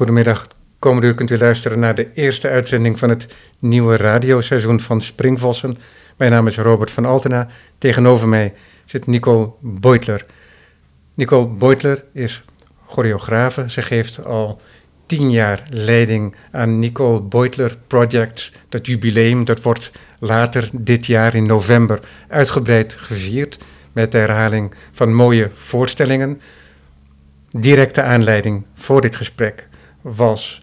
Goedemiddag. Komende uur kunt u luisteren naar de eerste uitzending van het nieuwe radioseizoen van Springvossen. Mijn naam is Robert van Altena. Tegenover mij zit Nicole Beutler. Nicole Beutler is choreografe. Ze geeft al tien jaar leiding aan Nicole Beutler Projects. Dat jubileum dat wordt later dit jaar in november uitgebreid gevierd met de herhaling van mooie voorstellingen. Directe aanleiding voor dit gesprek was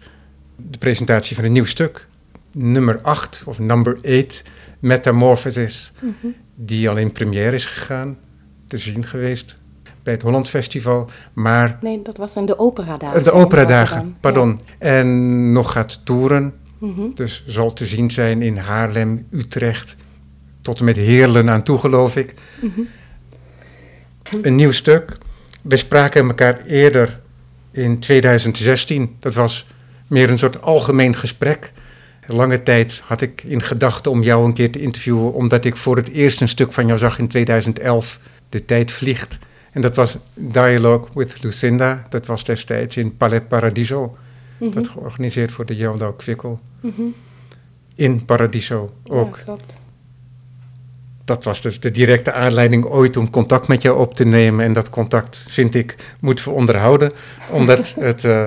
de presentatie van een nieuw stuk, nummer 8 of number 8, Metamorphosis, die al in première is gegaan, te zien geweest bij het Holland Festival, maar... Nee, dat was in de operadagen. De operadagen, pardon. En nog gaat toeren, dus zal te zien zijn in Haarlem, Utrecht, tot en met Heerlen aan toe, geloof ik. Een nieuw stuk. We spraken elkaar eerder in 2016. Dat was meer een soort algemeen gesprek. Lange tijd had ik in gedachten om jou een keer te interviewen, omdat ik voor het eerst een stuk van jou zag in 2011. De tijd vliegt. En dat was Dialogue with Lucinda. Dat was destijds in Palais Paradiso. Dat georganiseerd voor de Jaldau Kwikkel. In Paradiso ook. Ja, klopt. Dat was dus de directe aanleiding ooit om contact met jou op te nemen. En dat contact, vind ik, moeten we onderhouden. Omdat het uh,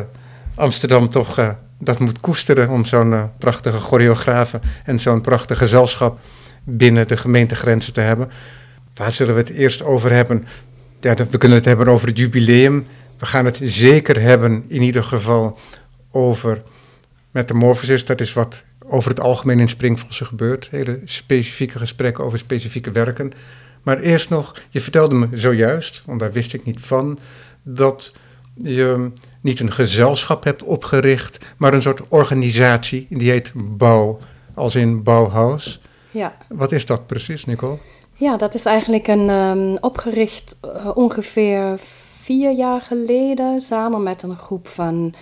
Amsterdam toch uh, dat moet koesteren om zo'n uh, prachtige choreografe en zo'n prachtig gezelschap binnen de gemeentegrenzen te hebben. Waar zullen we het eerst over hebben? Ja, we kunnen het hebben over het jubileum. We gaan het zeker hebben, in ieder geval, over metamorphosis. Dat is wat over het algemeen in Springvossen gebeurt. Hele specifieke gesprekken over specifieke werken. Maar eerst nog, je vertelde me zojuist, want daar wist ik niet van, dat je niet een gezelschap hebt opgericht, maar een soort organisatie, die heet Bouw, als in Bauhaus. Ja. Wat is dat precies, Nicole? Ja, dat is eigenlijk een um, opgericht uh, ongeveer vier jaar geleden, samen met een groep van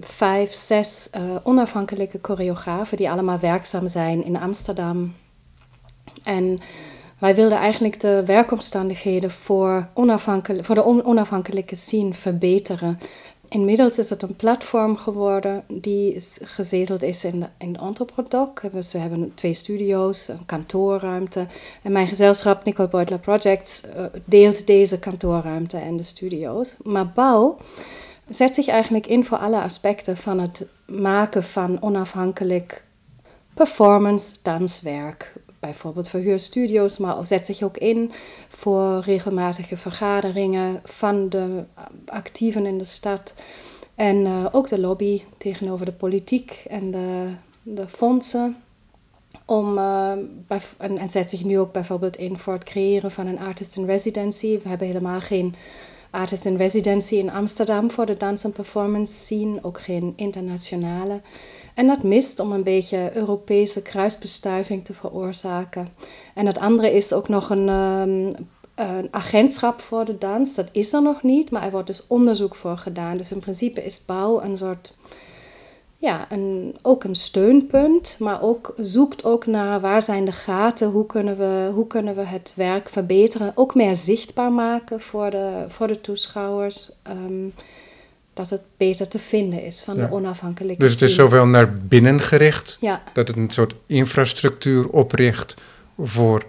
vijf, zes uh, onafhankelijke choreografen die allemaal werkzaam zijn in Amsterdam. En wij wilden eigenlijk de werkomstandigheden voor, onafhankelijk, voor de on onafhankelijke scene verbeteren. Inmiddels is het een platform geworden die gezeteld is in, de, in. Dus we hebben twee studio's, een kantoorruimte. En mijn gezelschap Nicole Beutler Projects uh, deelt deze kantoorruimte en de studio's. Maar bouw zet zich eigenlijk in voor alle aspecten van het maken van onafhankelijk performance danswerk. Bijvoorbeeld verhuurstudio's, maar zet zich ook in voor regelmatige vergaderingen van de actieven in de stad. En uh, ook de lobby tegenover de politiek en de, fondsen. Om, en, en zet zich nu ook bijvoorbeeld in voor het creëren van een artist in residency. We hebben helemaal geen artist in residency in Amsterdam voor de dans- en performance scene, ook geen internationale. En dat mist om een beetje Europese kruisbestuiving te veroorzaken. En het andere is ook nog een, um, een agentschap voor de dans. Dat is er nog niet, maar er wordt dus onderzoek voor gedaan. Dus in principe is bouw een soort ja, een, ook een steunpunt, maar ook zoekt ook naar waar zijn de gaten, hoe kunnen we, hoe kunnen we het werk verbeteren, ook meer zichtbaar maken voor de, voor de toeschouwers. Um, dat het beter te vinden is van ja. de onafhankelijke Dus het is zowel naar binnen gericht, ja. dat het een soort infrastructuur opricht voor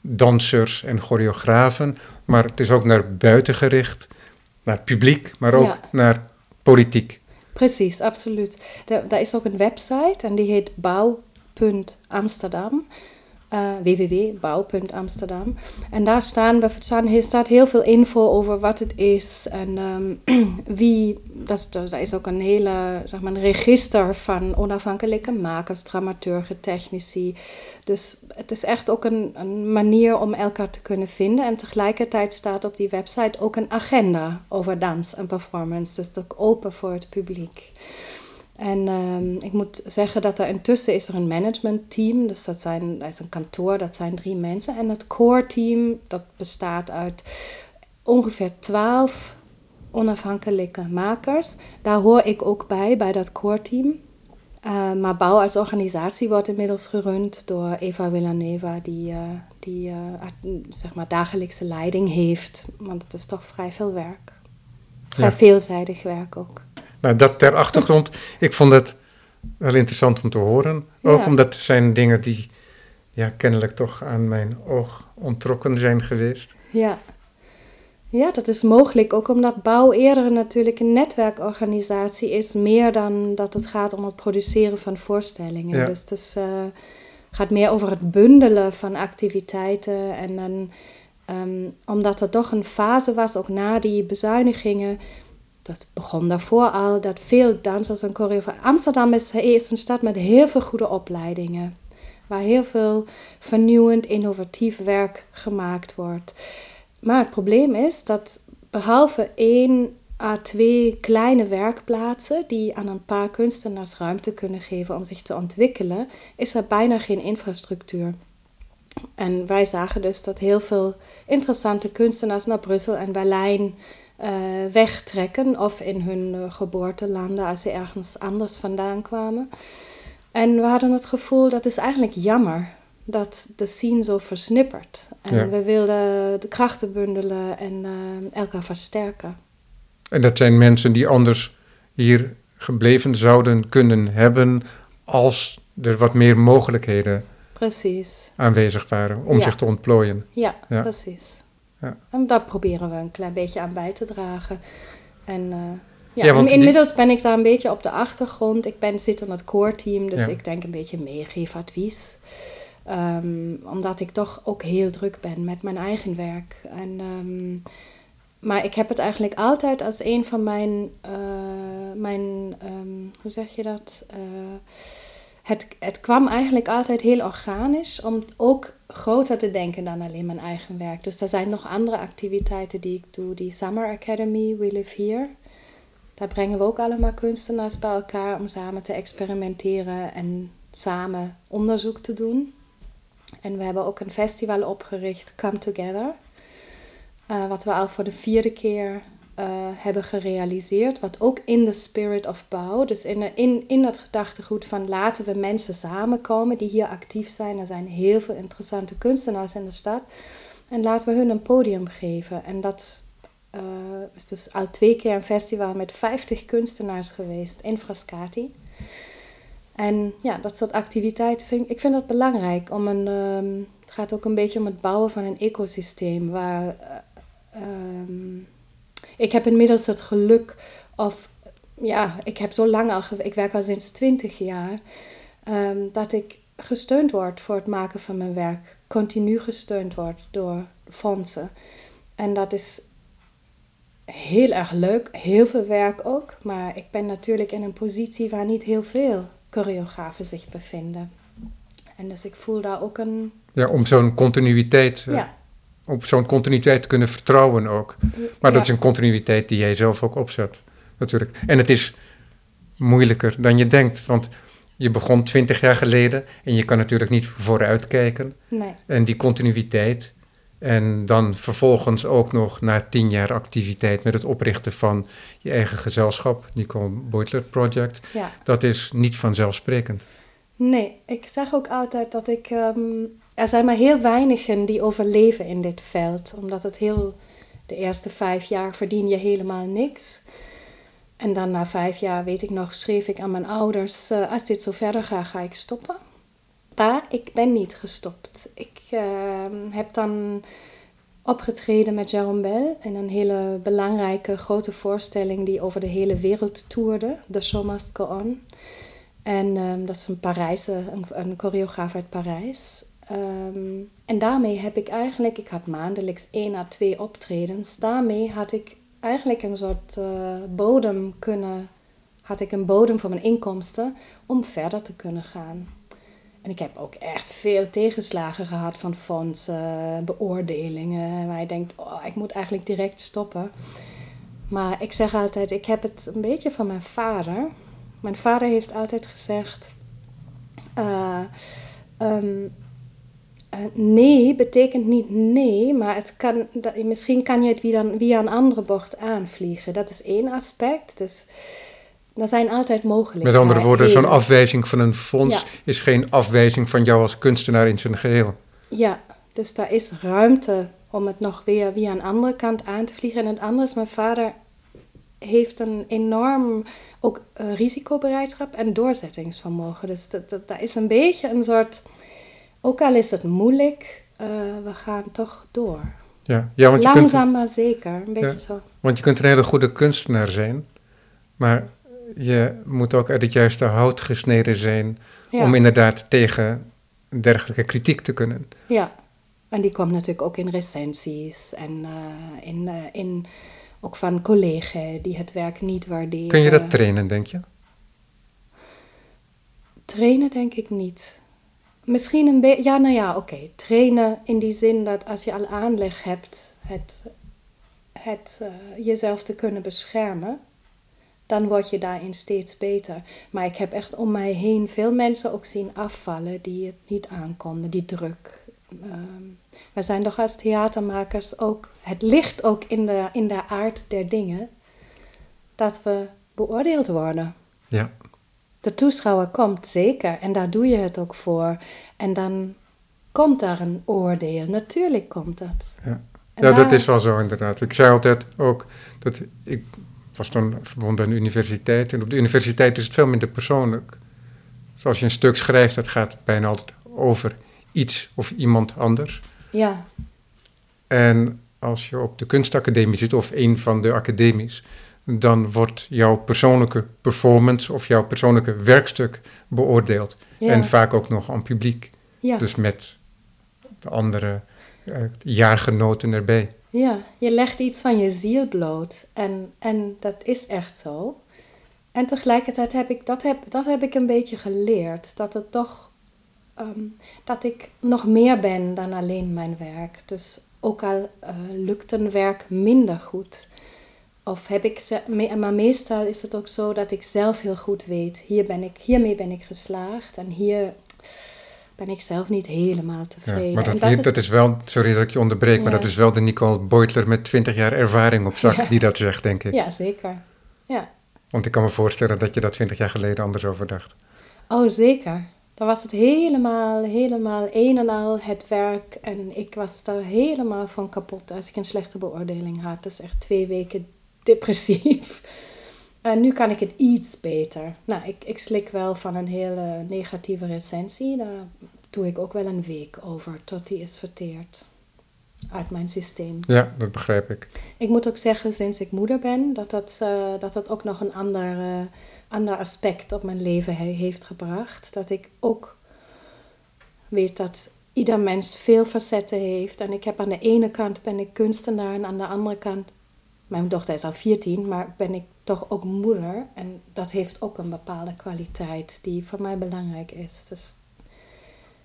dansers en choreografen, maar het is ook naar buiten gericht, naar publiek, maar ook ja. naar politiek. Precies, absoluut. Daar is ook een website en die heet bouw.amsterdam. Uh, www.bouw.amsterdam. En daar staan, staan, staat heel veel info over wat het is en um, wie. Dat, daar is ook een hele zeg maar, een register van onafhankelijke makers, dramaturgen, technici. Dus het is echt ook een, een manier om elkaar te kunnen vinden. En tegelijkertijd staat op die website ook een agenda over dans en performance. Dus ook open voor het publiek. En um, ik moet zeggen dat er intussen is er een managementteam. Dus dat, zijn, dat is een kantoor, dat zijn drie mensen. En het core team, dat bestaat uit ongeveer twaalf onafhankelijke makers. Daar hoor ik ook bij, bij dat core team. Uh, maar Bouw als organisatie wordt inmiddels gerund door Eva Villanueva, die, uh, die uh, zeg maar dagelijkse leiding heeft. Want het is toch vrij veel werk. Vrij ja. veelzijdig werk ook. Nou, dat ter achtergrond. Ik vond het wel interessant om te horen. Ook Ja. omdat het zijn dingen die ja, kennelijk toch aan mijn oog ontrokken zijn geweest. Ja. Ja, dat is mogelijk ook omdat bouw eerder natuurlijk een netwerkorganisatie is, meer dan dat het gaat om het produceren van voorstellingen. Ja. Dus het is, eh, gaat meer over het bundelen van activiteiten. En dan, ehm, omdat er toch een fase was, ook na die bezuinigingen, dat begon daarvoor al, dat veel dansers en choreografen... Amsterdam is, is een stad met heel veel goede opleidingen. Waar heel veel vernieuwend, innovatief werk gemaakt wordt. Maar het probleem is dat behalve één à twee kleine werkplaatsen die aan een paar kunstenaars ruimte kunnen geven om zich te ontwikkelen, is er bijna geen infrastructuur. En wij zagen dus dat heel veel interessante kunstenaars naar Brussel en Berlijn wegtrekken of in hun eh, geboortelanden als ze ergens anders vandaan kwamen. En we hadden het gevoel dat is eigenlijk jammer dat de scene zo versnippert. En Ja. we wilden de krachten bundelen en eh, elkaar versterken. En dat zijn mensen die anders hier gebleven zouden kunnen hebben als er wat meer mogelijkheden Precies. aanwezig waren om Ja. zich te ontplooien. Ja, Ja. precies. Ja. En daar proberen we een klein beetje aan bij te dragen. En eh, ja, Ja, die- inmiddels ben ik daar een beetje op de achtergrond. Ik ben, zit in het core team, dus Ja. ik denk een beetje meegeef advies. Ehm, omdat ik toch ook heel druk ben met mijn eigen werk. En, ehm, maar ik heb het eigenlijk altijd als een van mijn, eh, mijn ehm, hoe zeg je dat? Eh, het, kwam eigenlijk altijd heel organisch om ook groter te denken dan alleen mijn eigen werk. Dus er zijn nog andere activiteiten die ik doe. Die Summer Academy, We Live Here. Daar brengen we ook allemaal kunstenaars bij elkaar om samen te experimenteren en samen onderzoek te doen. En we hebben ook een festival opgericht, Come Together. eh, wat we al voor de vierde keer eh, hebben gerealiseerd. Wat ook in the spirit of bouw, dus in, de- in, in dat gedachtegoed van laten we mensen samenkomen die hier actief zijn. Er zijn heel veel interessante kunstenaars in de stad. En laten we hun een podium geven. En dat eh, is dus al twee keer een festival met 50 kunstenaars geweest in Frascati. En ja, dat soort activiteiten vind ik, ik vind dat belangrijk. Om een, ehm, het gaat ook een beetje om het bouwen van een ecosysteem waar. eh, ehm, ik heb inmiddels het geluk of ja, ik heb zo lang al, ik werk al sinds 20 jaar, ehm, dat ik gesteund word voor het maken van mijn werk. Continu gesteund word door fondsen. En dat is heel erg leuk, heel veel werk ook. Maar ik ben natuurlijk in een positie waar niet heel veel choreografen zich bevinden. En dus ik voel daar ook een. Ja, om zo'n continuïteit, eh, Ja, op zo'n continuïteit te kunnen vertrouwen ook. Maar dat is een continuïteit die jij zelf ook opzet, natuurlijk. En het is moeilijker dan je denkt, want je begon twintig jaar geleden en je kan natuurlijk niet vooruitkijken. Nee, En die continuïteit en dan vervolgens ook nog na tien jaar activiteit met het oprichten van je eigen gezelschap, Nicole Beutler Project, ja. dat is niet vanzelfsprekend. Nee, ik zeg ook altijd dat ik. ehm, er zijn maar heel weinigen die overleven in dit veld. Omdat het heel. De eerste vijf jaar verdien je helemaal niks. En dan na vijf jaar, weet ik nog, schreef ik aan mijn ouders: eh, Als dit zo verder gaat, ga ik stoppen. Maar ik ben niet gestopt. Ik ehm, heb dan opgetreden met Jérôme Bell in een hele belangrijke grote voorstelling die over de hele wereld toerde: The Show Must Go On. En ehm, dat is een Parijse, een, een choreograaf uit Parijs. Ehm, en daarmee heb ik eigenlijk, ik had maandelijks één à twee optredens. Daarmee had ik eigenlijk een soort eh, bodem kunnen, had ik een bodem voor mijn inkomsten om verder te kunnen gaan. En ik heb ook echt veel tegenslagen gehad van fondsen, beoordelingen, waar je denkt, oh, ik moet eigenlijk direct stoppen. Maar ik zeg altijd, ik heb het een beetje van mijn vader. Mijn vader heeft altijd gezegd: ehm, eh, nee betekent niet nee, maar het kan, dat, misschien kan je het via, via een andere bocht aanvliegen. Dat is één aspect. Dus er zijn altijd mogelijkheden. Met andere woorden, zo'n afwijzing van een fonds Ja. is geen afwijzing van jou als kunstenaar in zijn geheel. Ja, dus daar is ruimte om het nog weer via een andere kant aan te vliegen. En het andere is, mijn vader heeft een enorm ook uh, risicobereidschap en doorzettingsvermogen. Dus dat, dat, dat, is een beetje een soort, ook al is het moeilijk, uh, we gaan toch door. Ja, ja want je Langzaam kunt, maar zeker, een beetje zo. Want je kunt een hele goede kunstenaar zijn, maar je moet ook uit het juiste hout gesneden zijn Ja. om inderdaad tegen dergelijke kritiek te kunnen. Ja, en die komt natuurlijk ook in recensies en eh, in, eh, in, ook van collega's die het werk niet waarderen. Kun je dat trainen, denk je? Trainen denk ik niet. Misschien een beetje, ja nou ja, oké. Trainen in die zin dat als je al aanleg hebt het, het eh, jezelf te kunnen beschermen, dan word je daarin steeds beter. Maar ik heb echt om mij heen veel mensen ook zien afvallen die het niet aankonden, die druk. Ehm, we zijn toch als theatermakers ook, het ligt ook in de, in de aard der dingen, dat we beoordeeld worden. Ja. De toeschouwer komt zeker en daar doe je het ook voor. En dan komt daar een oordeel. Natuurlijk komt dat. Ja, En ja dat is wel zo inderdaad. Ik zei altijd ook dat ik was dan verbonden aan de universiteit. En op de universiteit is het veel minder persoonlijk. Dus als je een stuk schrijft, dat gaat bijna altijd over iets of iemand anders. Ja, En als je op de kunstacademie zit, of een van de academies, dan wordt jouw persoonlijke performance of jouw persoonlijke werkstuk beoordeeld. ja, En vaak ook nog aan publiek. ja, Dus met de andere eh, jaargenoten erbij. ja. Je legt iets van je ziel bloot. En, en dat is echt zo. En tegelijkertijd heb ik dat, heb, dat heb ik een beetje geleerd. Dat het toch... ehm, dat ik nog meer ben dan alleen mijn werk. Dus ook al eh, lukt een werk minder goed... Of heb ik ze, maar meestal is het ook zo dat ik zelf heel goed weet, hier ben ik, hiermee ben ik geslaagd en hier ben ik zelf niet helemaal Ja, tevreden. maar dat, is, dat is wel, sorry dat ik je onderbreek, maar Ja. dat is wel de Nicole Beutler met 20 jaar ervaring op zak Ja. die dat zegt, denk ik. ja, zeker. Ja. Want ik kan me voorstellen dat je dat 20 jaar geleden anders over dacht. Oh, zeker. Dan was het helemaal, helemaal een en al het werk. En ik was daar helemaal van kapot als ik een slechte beoordeling had. Dus echt twee weken depressief. En nu kan ik het iets beter. Nou, ik, ik slik wel van een hele negatieve recensie. Daar doe ik ook wel een week over tot die is verteerd uit mijn systeem. Ja, dat begrijp ik. Ik moet ook zeggen, sinds ik moeder ben, dat dat, eh, dat, dat ook nog een ander, eh, ander aspect op mijn leven he- heeft gebracht. Dat ik ook weet dat ieder mens veel facetten heeft. En ik heb aan de ene kant ben ik kunstenaar en aan de andere kant, mijn dochter is al 14, maar ben ik toch ook moeder. En dat heeft ook een bepaalde kwaliteit die voor mij belangrijk is. Dus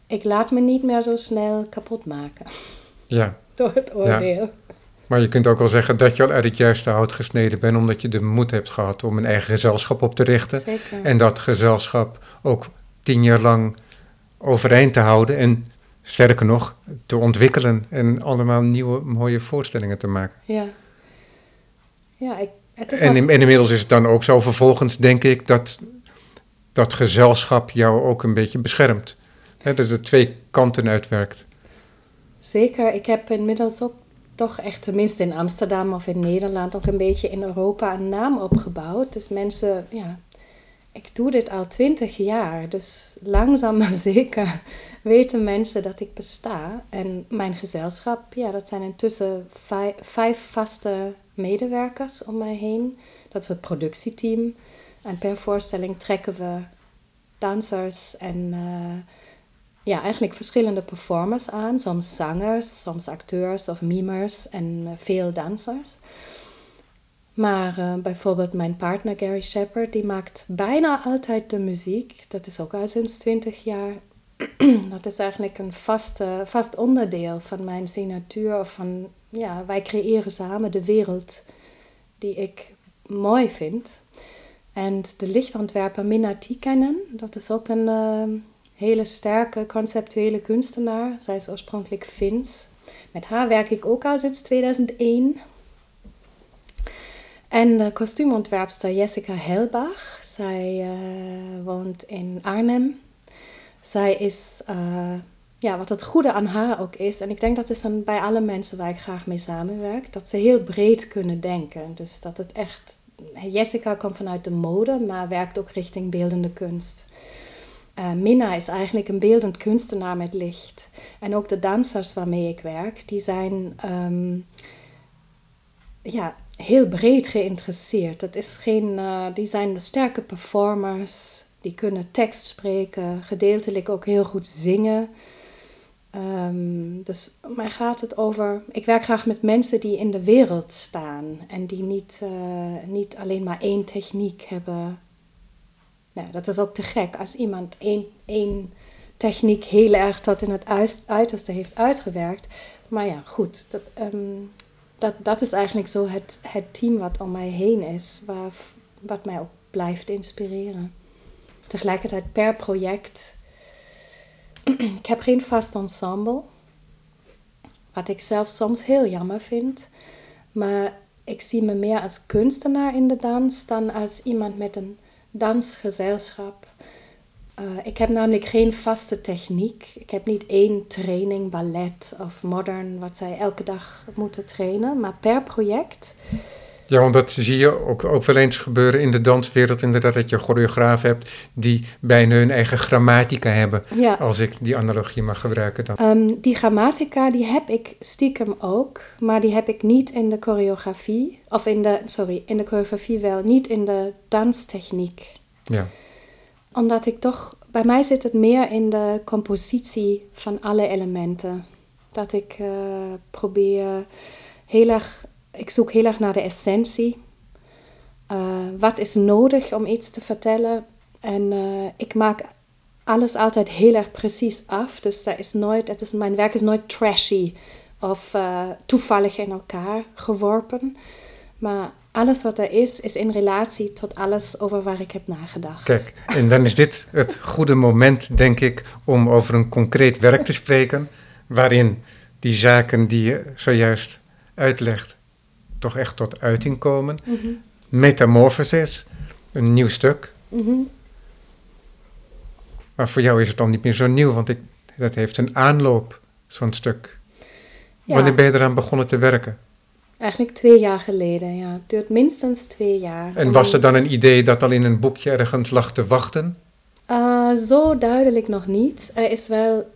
ik laat me niet meer zo snel kapot maken Ja, door het oordeel. maar je kunt ook wel zeggen dat je al uit het juiste hout gesneden bent, omdat je de moed hebt gehad om een eigen gezelschap op te richten. Zeker. En dat gezelschap ook tien jaar lang overeind te houden en sterker nog, te ontwikkelen en allemaal nieuwe mooie voorstellingen te maken. Ja. Ja, ik, het is En, al- in- en inmiddels is het dan ook zo vervolgens, denk ik, dat dat gezelschap jou ook een beetje beschermt. Hè, dat het twee kanten uitwerkt. zeker. Ik heb inmiddels ook toch echt, tenminste in Amsterdam of in Nederland, ook een beetje in Europa een naam opgebouwd. Dus mensen, ja, ik doe dit al twintig jaar. Dus langzaam maar zeker weten mensen dat ik besta. En mijn gezelschap, ja, dat zijn intussen vijf, vijf vaste medewerkers om mij heen. Dat is het productieteam. En per voorstelling trekken we dansers en eh, ja, eigenlijk verschillende performers aan. Soms zangers, soms acteurs of mimers en eh, veel dansers. Maar eh, bijvoorbeeld mijn partner Gary Shepard, die maakt bijna altijd de muziek. Dat is ook al sinds 20 jaar. dat is eigenlijk een vast, eh, vast onderdeel van mijn signatuur. Of van, ja, wij creëren samen de wereld die ik mooi vind. En de lichtontwerper Minna Tikkanen, dat is ook een eh, hele sterke conceptuele kunstenaar. Zij is oorspronkelijk Fins. Met haar werk ik ook al sinds 2001. En de kostuumontwerpster Jessica Helbach. Zij eh, woont in Arnhem. Zij is, eh, ja, wat het goede aan haar ook is, en ik denk dat is dan bij alle mensen waar ik graag mee samenwerk, dat ze heel breed kunnen denken. Dus dat het echt Jessica komt vanuit de mode, maar werkt ook richting beeldende kunst. Uh, Minna is eigenlijk een beeldend kunstenaar met licht. En ook de dansers waarmee ik werk, die zijn um, ja, heel breed geïnteresseerd. Dat is geen, uh, die zijn sterke performers, die kunnen tekst spreken, gedeeltelijk ook heel goed zingen. Um, dus mij gaat het over. Ik werk graag met mensen die in de wereld staan en die niet, uh, niet alleen maar één techniek hebben. Nou, dat is ook te gek als iemand één, één techniek heel erg tot in het uiterste heeft uitgewerkt. Maar ja, goed, dat, um, dat, dat is eigenlijk zo het, het team wat om mij heen is, waar, wat mij ook blijft inspireren. Tegelijkertijd per project ik heb geen vast ensemble. Wat ik zelf soms heel jammer vind. Maar ik zie me meer als kunstenaar in de dans dan als iemand met een dansgezelschap. Uh, ik heb namelijk geen vaste techniek. Ik heb niet één training, ballet of modern, wat zij elke dag moeten trainen. Maar per project ja, want dat zie je ook, ook wel eens gebeuren in de danswereld. Inderdaad, dat je choreograaf hebt die bijna hun eigen grammatica hebben. Ja. Als ik die analogie mag gebruiken dan. Um, die grammatica, die heb ik stiekem ook. Maar die heb ik niet in de choreografie. Of in de, sorry, in de choreografie wel. Niet in de danstechniek. Ja. Omdat ik toch, bij mij zit het meer in de compositie van alle elementen. Dat ik uh, probeer heel erg ik zoek heel erg naar de essentie. Uh, wat is nodig om iets te vertellen? En uh, ik maak alles altijd heel erg precies af. Dus dat is nooit, het is, mijn werk is nooit trashy of uh, toevallig in elkaar geworpen. Maar alles wat er is, is in relatie tot alles over waar ik heb nagedacht. Kijk, en dan is dit het goede moment, denk ik, om over een concreet werk te spreken. Waarin die zaken die je zojuist uitlegt toch echt tot uiting komen. Mm Metamorphosis, een nieuw stuk. Mhm. Maar voor jou is het dan niet meer zo nieuw, want ik, dat heeft een aanloop, zo'n stuk. Wanneer ben je eraan begonnen te werken? Eigenlijk twee jaar geleden, ja. Het duurt minstens twee jaar. En was er dan een idee dat al in een boekje ergens lag te wachten? Uh, zo duidelijk nog niet. Er is wel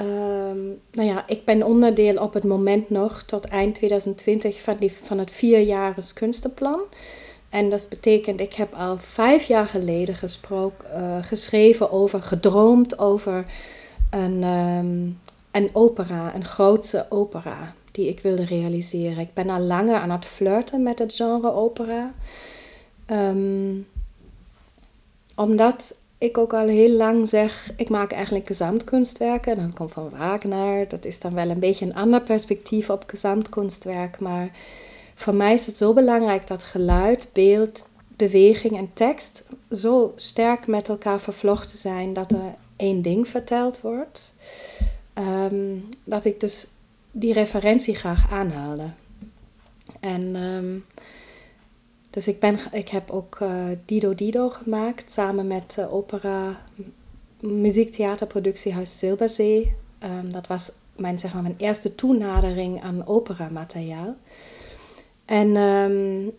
Um, nou ja, ik ben onderdeel op het moment nog tot eind 2020 van, van het vierjarig kunstenplan. En dat betekent, ik heb al vijf jaar geleden gesproken, uh, geschreven over, gedroomd over een, um, een opera, een grootse opera die ik wilde realiseren. Ik ben al langer aan het flirten met het genre opera. Um, omdat ik ook al heel lang zeg, ik maak eigenlijk gezamtkunstwerken. Dat komt van Wagner. Dat is dan wel een beetje een ander perspectief op gezamtkunstwerk. Maar voor mij is het zo belangrijk dat geluid, beeld, beweging en tekst zo sterk met elkaar vervlochten zijn dat er één ding verteld wordt. Ehm, dat ik dus die referentie graag aanhaalde. En um, dus ik, ben, ik heb ook uh, Dido Dido gemaakt samen met uh, opera muziektheaterproductiehuis Zilberzee. Um, dat was mijn, zeg maar, mijn eerste toenadering aan operamateriaal. En um,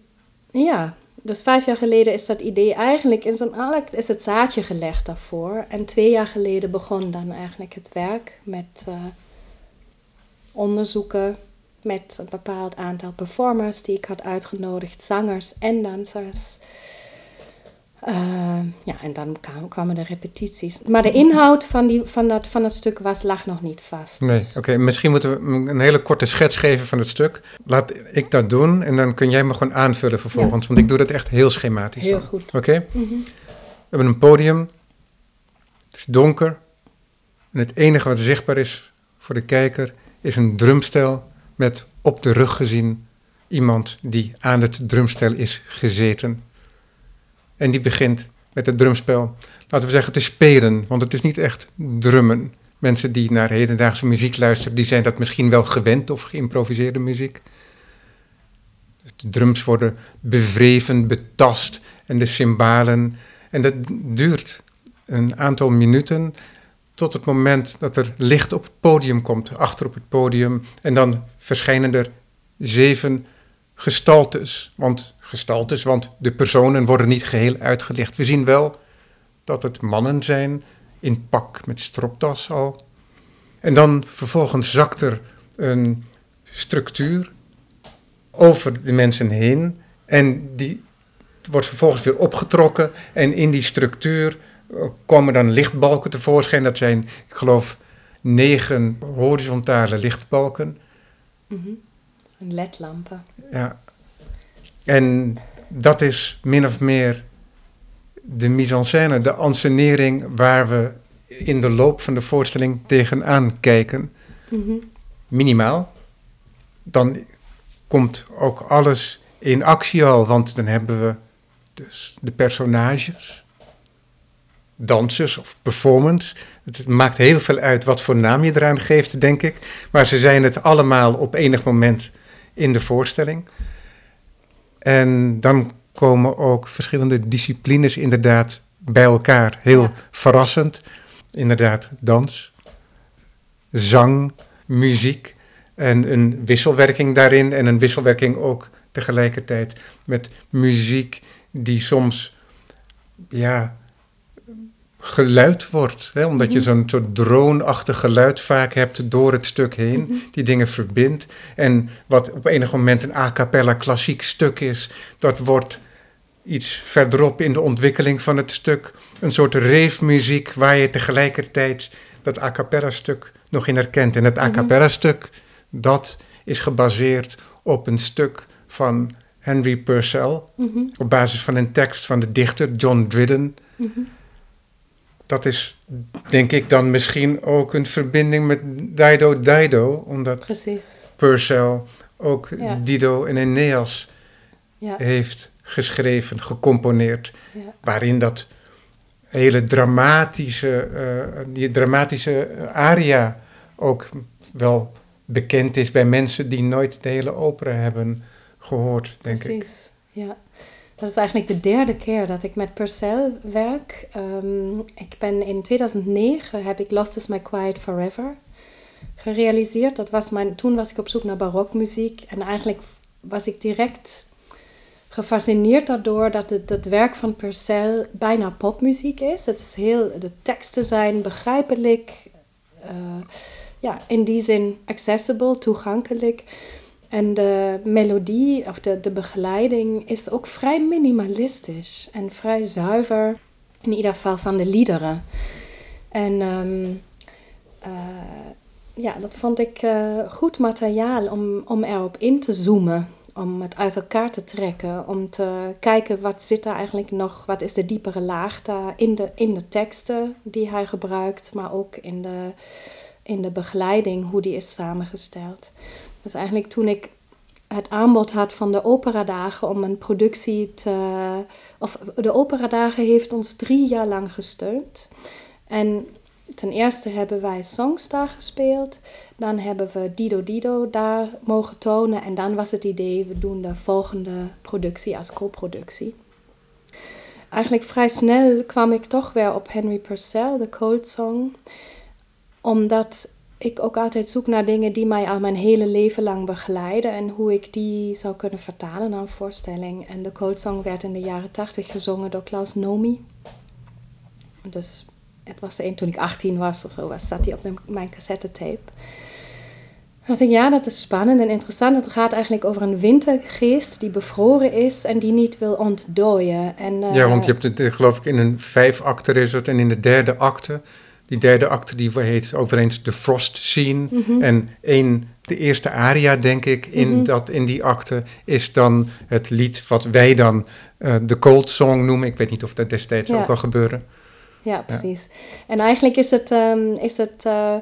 ja, dus vijf jaar geleden is dat idee eigenlijk in zo'n is het zaadje gelegd daarvoor. En twee jaar geleden begon dan eigenlijk het werk met uh, onderzoeken met een bepaald aantal performers die ik had uitgenodigd, zangers en dansers. Uh, ja, en dan kwamen de repetities. Maar de inhoud van, die, van, dat, van het stuk was, lag nog niet vast. Nee, dus- oké. Misschien moeten we een hele korte schets geven van het stuk. Laat ik dat doen en dan kun jij me gewoon aanvullen vervolgens. Want ik doe dat echt heel schematisch. Heel goed. Oké? Mhm. We hebben een podium. Het is donker. En het enige wat zichtbaar is voor de kijker is een drumstel met op de rug gezien iemand die aan het drumstel is gezeten. En die begint met het drumspel, laten we zeggen, te spelen, want het is niet echt drummen. Mensen die naar hedendaagse muziek luisteren, die zijn dat misschien wel gewend of geïmproviseerde muziek. De drums worden bevreven, betast en de cymbalen. En dat duurt een aantal minuten tot het moment dat er licht op het podium komt, achter op het podium. En dan verschijnen er zeven gestaltes. Want gestaltes, want de personen worden niet geheel uitgelicht. We zien wel dat het mannen zijn in pak met stropdas al. En dan vervolgens zakt er een structuur over de mensen heen en die wordt vervolgens weer opgetrokken en in die structuur komen dan lichtbalken tevoorschijn. Dat zijn, ik geloof, negen horizontale lichtbalken. Mm ledlampen. Ja. En dat is min of meer de mise-en-scène, de ansenering waar we in de loop van de voorstelling tegenaan kijken. Mhm. Minimaal. Dan komt ook alles in actie al, want dan hebben we dus de personages, dansers of performance. Het maakt heel veel uit wat voor naam je eraan geeft, denk ik. Maar ze zijn het allemaal op enig moment in de voorstelling. En dan komen ook verschillende disciplines inderdaad bij elkaar. Heel verrassend. Inderdaad, dans, zang, muziek en een wisselwerking daarin. En een wisselwerking ook tegelijkertijd met muziek die soms ja, geluid wordt. Hè? Omdat je mhm. zo'n soort droonachtig geluid vaak hebt door het stuk heen, mhm. die dingen verbindt. En wat op enig moment een a cappella klassiek stuk is, dat wordt iets verderop in de ontwikkeling van het stuk een soort reefmuziek waar je tegelijkertijd dat a cappella stuk nog in herkent. En het a mhm. cappella stuk, dat is gebaseerd op een stuk van Henry Purcell, op basis van een tekst van de dichter John Dryden dat is denk ik dan misschien ook een verbinding met Dido Dido, omdat Precies. Purcell ook Dido en Aeneas ja. heeft geschreven, gecomponeerd, ja. waarin dat hele dramatische, uh, die dramatische aria ook wel bekend is bij mensen die nooit de hele opera hebben gehoord, denk ik. Precies, ja. Dat is eigenlijk de derde keer dat ik met Purcell werk. Um, ik ben in 2009 heb ik Lost is My Quiet Forever gerealiseerd. Dat was mijn, toen was ik op zoek naar barokmuziek en eigenlijk was ik direct gefascineerd daardoor dat het, het werk van Purcell bijna popmuziek is. Het is heel, de teksten zijn begrijpelijk, uh, ja, in die zin accessible, toegankelijk. En de melodie of de, de begeleiding is ook vrij minimalistisch en vrij zuiver, in ieder geval van de liederen. En um, ja, dat vond ik uh, goed materiaal om, om erop in te zoomen, om het uit elkaar te trekken, om te kijken wat zit er eigenlijk nog, wat is de diepere laag daar in de, in de teksten die hij gebruikt, maar ook in de, in de begeleiding, hoe die is samengesteld. Dus eigenlijk toen ik het aanbod had van de operadagen om een productie te... Of de operadagen heeft ons drie jaar lang gesteund. En ten eerste hebben wij Songstar gespeeld. Dan hebben we Dido Dido daar mogen tonen. En dan was het idee, we doen de volgende productie als co-productie. Eigenlijk vrij snel kwam ik toch weer op Henry Purcell, de Cold Song. Omdat ik ook altijd zoek naar dingen die mij al mijn hele leven lang begeleiden en hoe ik die zou kunnen vertalen naar een voorstelling. En de Song werd in de jaren tachtig gezongen door Klaus Nomi. Dus het was een toen ik 18 was of zo, was, zat hij op de, mijn tape. dacht ik, ja, dat is spannend en interessant. Het gaat eigenlijk over een wintergeest die bevroren is en die niet wil ontdooien. En, ja, want je hebt het, eh, geloof ik, in een vijf acte is het en in de derde acte die derde acte die heet overigens de Frost Scene. Mhm. En één, de eerste aria, denk ik, in, mhm. dat, in die acte is dan het lied wat wij dan uh, de Cold Song noemen. Ik weet niet of dat destijds ook al gebeurde. Ja, precies. En eigenlijk is het, um, is het uh,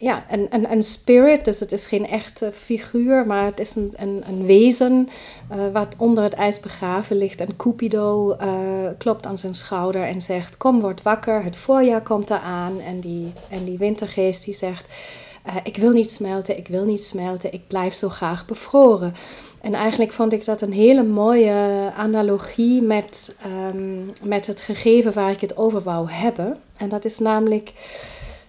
ja, een, een, een spirit, dus het is geen echte figuur, maar het is een, een, een wezen uh, wat onder het ijs begraven ligt. En Cupido uh, klopt aan zijn schouder en zegt, kom, word wakker, het voorjaar komt eraan. En die, en die wintergeest die zegt, uh, ik wil niet smelten, ik wil niet smelten, ik blijf zo graag bevroren. En eigenlijk vond ik dat een hele mooie analogie met, um, met het gegeven waar ik het over wou hebben. En dat is namelijk,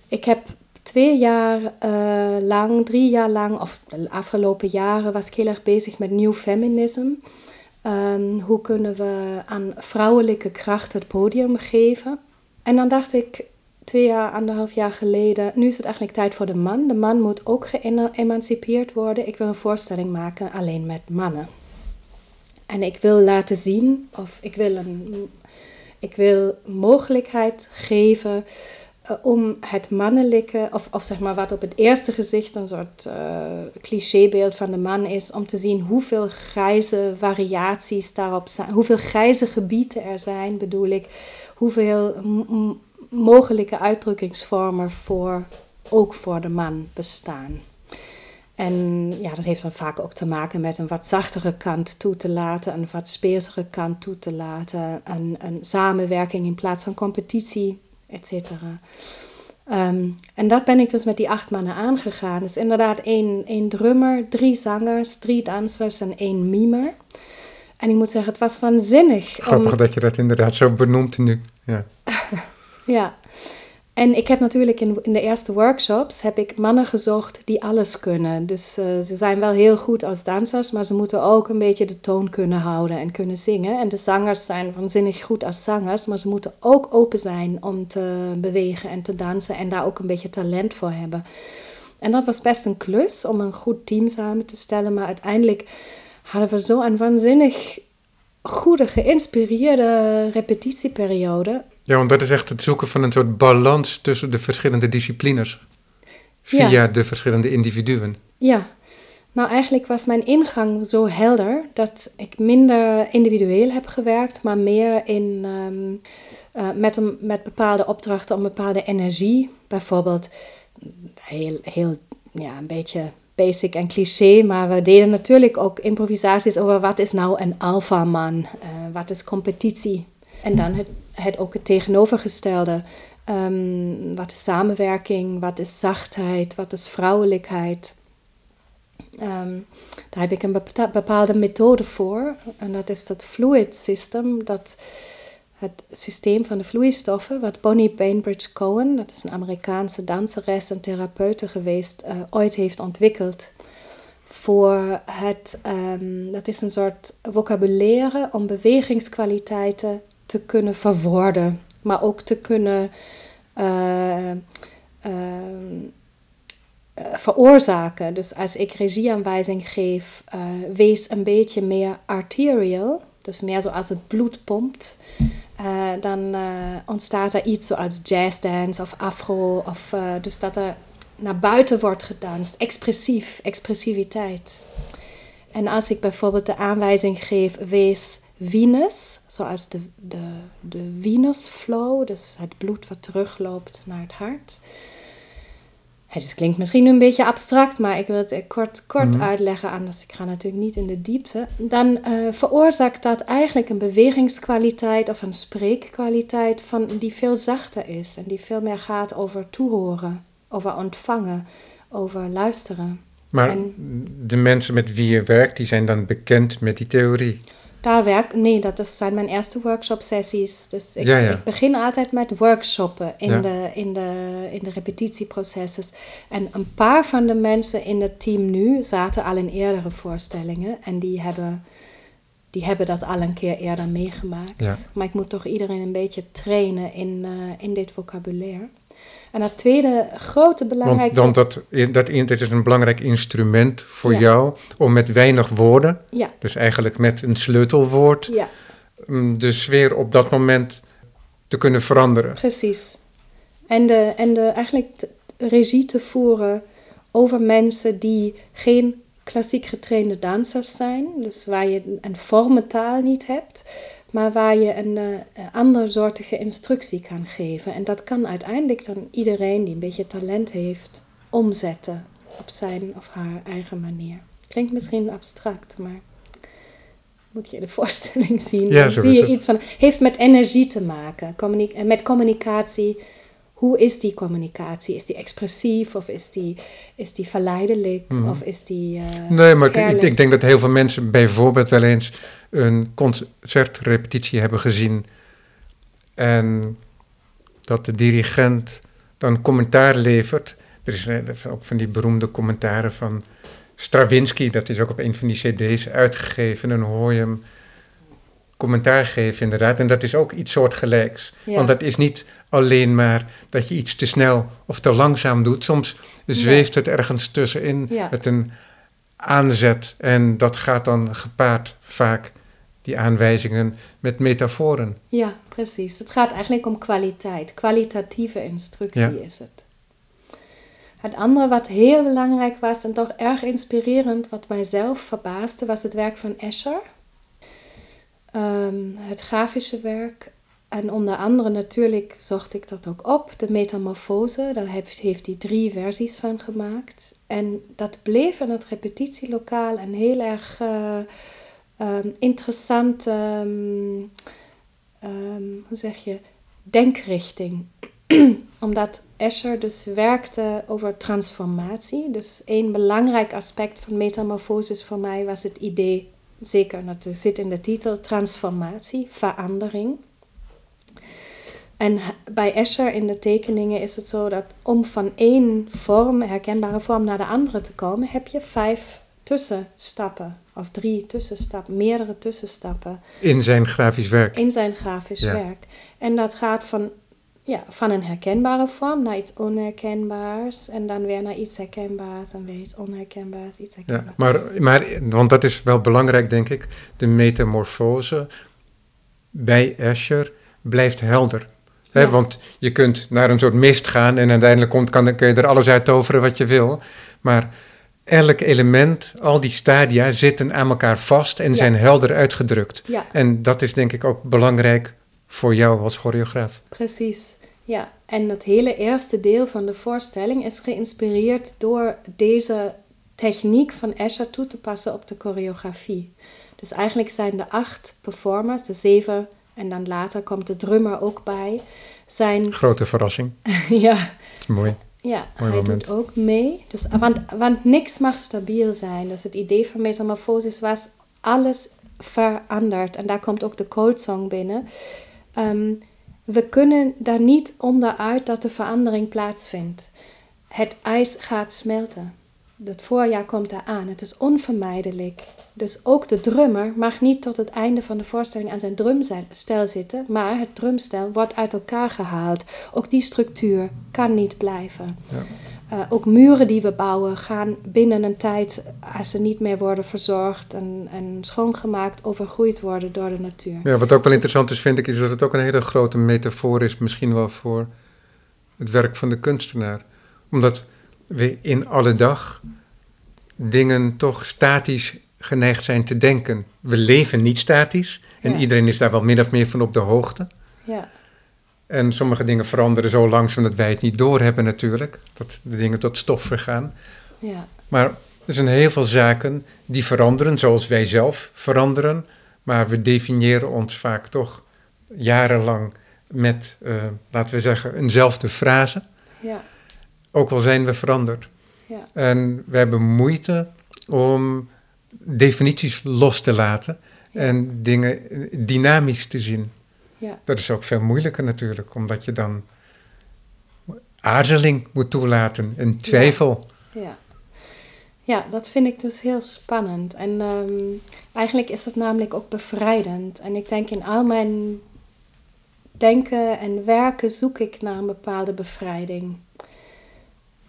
ik heb twee jaar uh, lang, drie jaar lang, of de afgelopen jaren, was ik heel erg bezig met nieuw feminisme. Ehm, hoe kunnen we aan vrouwelijke kracht het podium geven? En dan dacht ik twee jaar, anderhalf jaar geleden, nu is het eigenlijk tijd voor de man. De man moet ook geëmancipeerd worden. Ik wil een voorstelling maken alleen met mannen. En ik wil laten zien, of ik wil een ik wil mogelijkheid geven om het mannelijke, of, of zeg maar wat op het eerste gezicht een soort uh, clichébeeld van de man is, om te zien hoeveel grijze variaties daarop zijn, hoeveel grijze gebieden er zijn, bedoel ik, hoeveel mogelijke uitdrukkingsvormen voor, ook voor de man bestaan. En ja, dat heeft dan vaak ook te maken met een wat zachtere kant toe te laten, een wat speelsere kant toe te laten, een, een samenwerking in plaats van competitie, et cetera. Ehm, en dat ben ik dus met die acht mannen aangegaan. Dus inderdaad één, één drummer, drie zangers, drie dansers en één mimer. En ik moet zeggen, het was waanzinnig. Grappig dat je dat inderdaad zo benoemt nu. Ja. ja. En ik heb natuurlijk in, de eerste workshops heb ik mannen gezocht die alles kunnen. Dus uh, ze zijn wel heel goed als dansers, maar ze moeten ook een beetje de toon kunnen houden en kunnen zingen. En de zangers zijn waanzinnig goed als zangers, maar ze moeten ook open zijn om te bewegen en te dansen en daar ook een beetje talent voor hebben. En dat was best een klus om een goed team samen te stellen, maar uiteindelijk hadden we zo een waanzinnig goede, geïnspireerde repetitieperiode. Ja, want dat is echt het zoeken van een soort balans tussen de verschillende disciplines. Via de verschillende individuen. Ja, nou eigenlijk was mijn ingang zo helder dat ik minder individueel heb gewerkt, maar meer in, um, uh, met, een, met bepaalde opdrachten om bepaalde energie. Bijvoorbeeld, heel, heel ja, een beetje basic en cliché, maar we deden natuurlijk ook improvisaties over wat is nou een alfaman, uh, wat is competitie. En dan het, het ook het tegenovergestelde. Um, wat is samenwerking, wat is zachtheid, wat is vrouwelijkheid. Um, daar heb ik een bepaalde methode voor. En dat is dat fluid system, dat het systeem van de vloeistoffen, wat Bonnie Bainbridge Cohen, dat is een Amerikaanse danseres en therapeute geweest, uh, ooit heeft ontwikkeld. Voor het, um, dat is een soort vocabulaire om bewegingskwaliteiten te kunnen verwoorden, maar ook te kunnen uh, uh, veroorzaken. Dus als ik regieaanwijzing geef, wees een beetje meer arterial, dus meer zoals het bloed pompt. Dan ontstaat er iets zoals jazzdance of afro. Of, dus dat er naar buiten wordt gedanst. Expressief, expressiviteit. En als ik bijvoorbeeld de aanwijzing geef, wees Venus, zoals de, de, de Venus flow, dus het bloed wat terugloopt naar het hart. Het klinkt misschien een beetje abstract, maar ik wil het kort, kort mm. uitleggen, anders ik ga natuurlijk niet in de diepte. Dan uh, veroorzaakt dat eigenlijk een bewegingskwaliteit of een spreekkwaliteit van, die veel zachter is en die veel meer gaat over toehoren, over ontvangen, over luisteren. Maar de mensen met wie je werkt, die zijn dan bekend met die theorie? Daar werk nee, dat is, zijn mijn eerste workshop-sessies. Dus ik, ik, begin altijd met workshoppen in, de, in, de, in de repetitieprocessen. En een paar van de mensen in het team nu zaten al in eerdere voorstellingen. En die hebben, die hebben dat al een keer eerder meegemaakt. Maar ik moet toch iedereen een beetje trainen in, uh, in dit vocabulaire. En het tweede grote belangrijke... Want, want dat, dat, dat is een belangrijk instrument voor jou om met weinig woorden, ja. dus eigenlijk met een sleutelwoord, ja. Mm, de sfeer op dat moment te kunnen veranderen. Precies. En, de, en de, eigenlijk regie te voeren over mensen die geen klassiek getrainde dansers zijn, dus waar je een vormentaal niet hebt, maar waar je een uh, andersoortige instructie kan geven. En dat kan uiteindelijk dan iedereen die een beetje talent heeft omzetten op zijn of haar eigen manier. Klinkt misschien abstract, maar moet je de voorstelling zien. Ja, dan zie je iets van. Heeft met energie te maken, en met communicatie. Hoe is die communicatie? Is die expressief of is die, is die verleidelijk mhm. of is die. Uh, nee, maar ik, ik, denk dat heel veel mensen bijvoorbeeld wel eens een concertrepetitie hebben gezien en dat de dirigent dan commentaar levert. Er is eh, ook van die beroemde commentaren van Stravinsky, dat is ook op een van die cd's uitgegeven. En dan hoor je hem commentaar geven, inderdaad. En dat is ook iets soortgelijks. Ja. Want dat is niet alleen maar dat je iets te snel of te langzaam doet. Soms zweeft het ergens tussenin Ja. met een aanzet. En dat gaat dan gepaard vaak, die aanwijzingen, met metaforen. Ja, precies. Het gaat eigenlijk om kwaliteit. Kwalitatieve instructie Ja. is het. Het andere wat heel belangrijk was en toch erg inspirerend, wat mijzelf verbaasde, was het werk van Escher. Ehm, het grafische werk. En onder andere natuurlijk zocht ik dat ook op, de metamorfose. Daar heeft, heeft hij drie versies van gemaakt. En dat bleef in het repetitielokaal een heel erg eh, ehm, interessante, ehm, hoe zeg je, denkrichting. Omdat Escher dus werkte over transformatie. Dus één belangrijk aspect van metamorfosis voor mij was het idee, zeker dat zit in de titel, transformatie, verandering. En bij Escher in de tekeningen is het zo dat om van één vorm, herkenbare vorm, naar de andere te komen, heb je vijf tussenstappen. Of drie tussenstappen, meerdere tussenstappen In zijn grafisch werk. in zijn grafisch Ja. werk. En dat gaat van, ja, van een herkenbare vorm naar iets onherkenbaars. En dan weer naar iets herkenbaars en weer iets onherkenbaars, iets Ja, herkenbaars. maar, maar, want dat is wel belangrijk, denk ik. De metamorfose bij Escher blijft helder. Hè, Ja. want je kunt naar een soort mist gaan en uiteindelijk komt, kan, kun je er alles uit toveren wat je wil. Maar elk element, al die stadia zitten aan elkaar vast en Ja. zijn helder uitgedrukt. Ja, En dat is denk ik ook belangrijk voor jou als choreograaf. precies. Ja, en het hele eerste deel van de voorstelling is geïnspireerd door deze techniek van Escher toe te passen op de choreografie. Dus eigenlijk zijn de acht performers, de zeven en dan later komt de drummer ook bij, zijn, Grote verrassing. ja, Dat is mooi. Ja, Mooi hij moment. doet ook mee. Dus, want, want niks mag stabiel zijn. Dus het idee van metamorfosis was alles verandert. En daar komt ook de cold song binnen. Ehm, we kunnen daar niet onderuit dat de verandering plaatsvindt. Het ijs gaat smelten. Het voorjaar komt eraan. Het is onvermijdelijk. Dus ook de drummer mag niet tot het einde van de voorstelling aan zijn drumstel zitten, maar het drumstel wordt uit elkaar gehaald. Ook die structuur kan niet blijven. Ja. Eh, ook muren die we bouwen gaan binnen een tijd, als ze niet meer worden verzorgd en, en schoongemaakt, overgroeid worden door de natuur. Ja, wat ook wel interessant is, vind ik, is dat het ook een hele grote metafoor is, misschien wel voor het werk van de kunstenaar. Omdat we in alle dag dingen toch statisch geneigd zijn te denken. We leven niet statisch en Ja. iedereen is daar wel min of meer van op de hoogte. Ja, En sommige dingen veranderen zo langzaam dat wij het niet doorhebben natuurlijk, dat de dingen tot stof vergaan. ja, Maar er zijn heel veel zaken die veranderen, zoals wij zelf veranderen. Maar we definiëren ons vaak toch jarenlang met, eh, laten we zeggen, eenzelfde frase. ja, Ook al zijn we veranderd. ja, En we hebben moeite om definities los te laten en dingen dynamisch te zien. Ja, Dat is ook veel moeilijker natuurlijk, omdat je dan aarzeling moet toelaten en twijfel. ja. Ja, dat vind ik dus heel spannend. En ehm, eigenlijk is dat namelijk ook bevrijdend. En ik denk in al mijn denken en werken zoek ik naar een bepaalde bevrijding.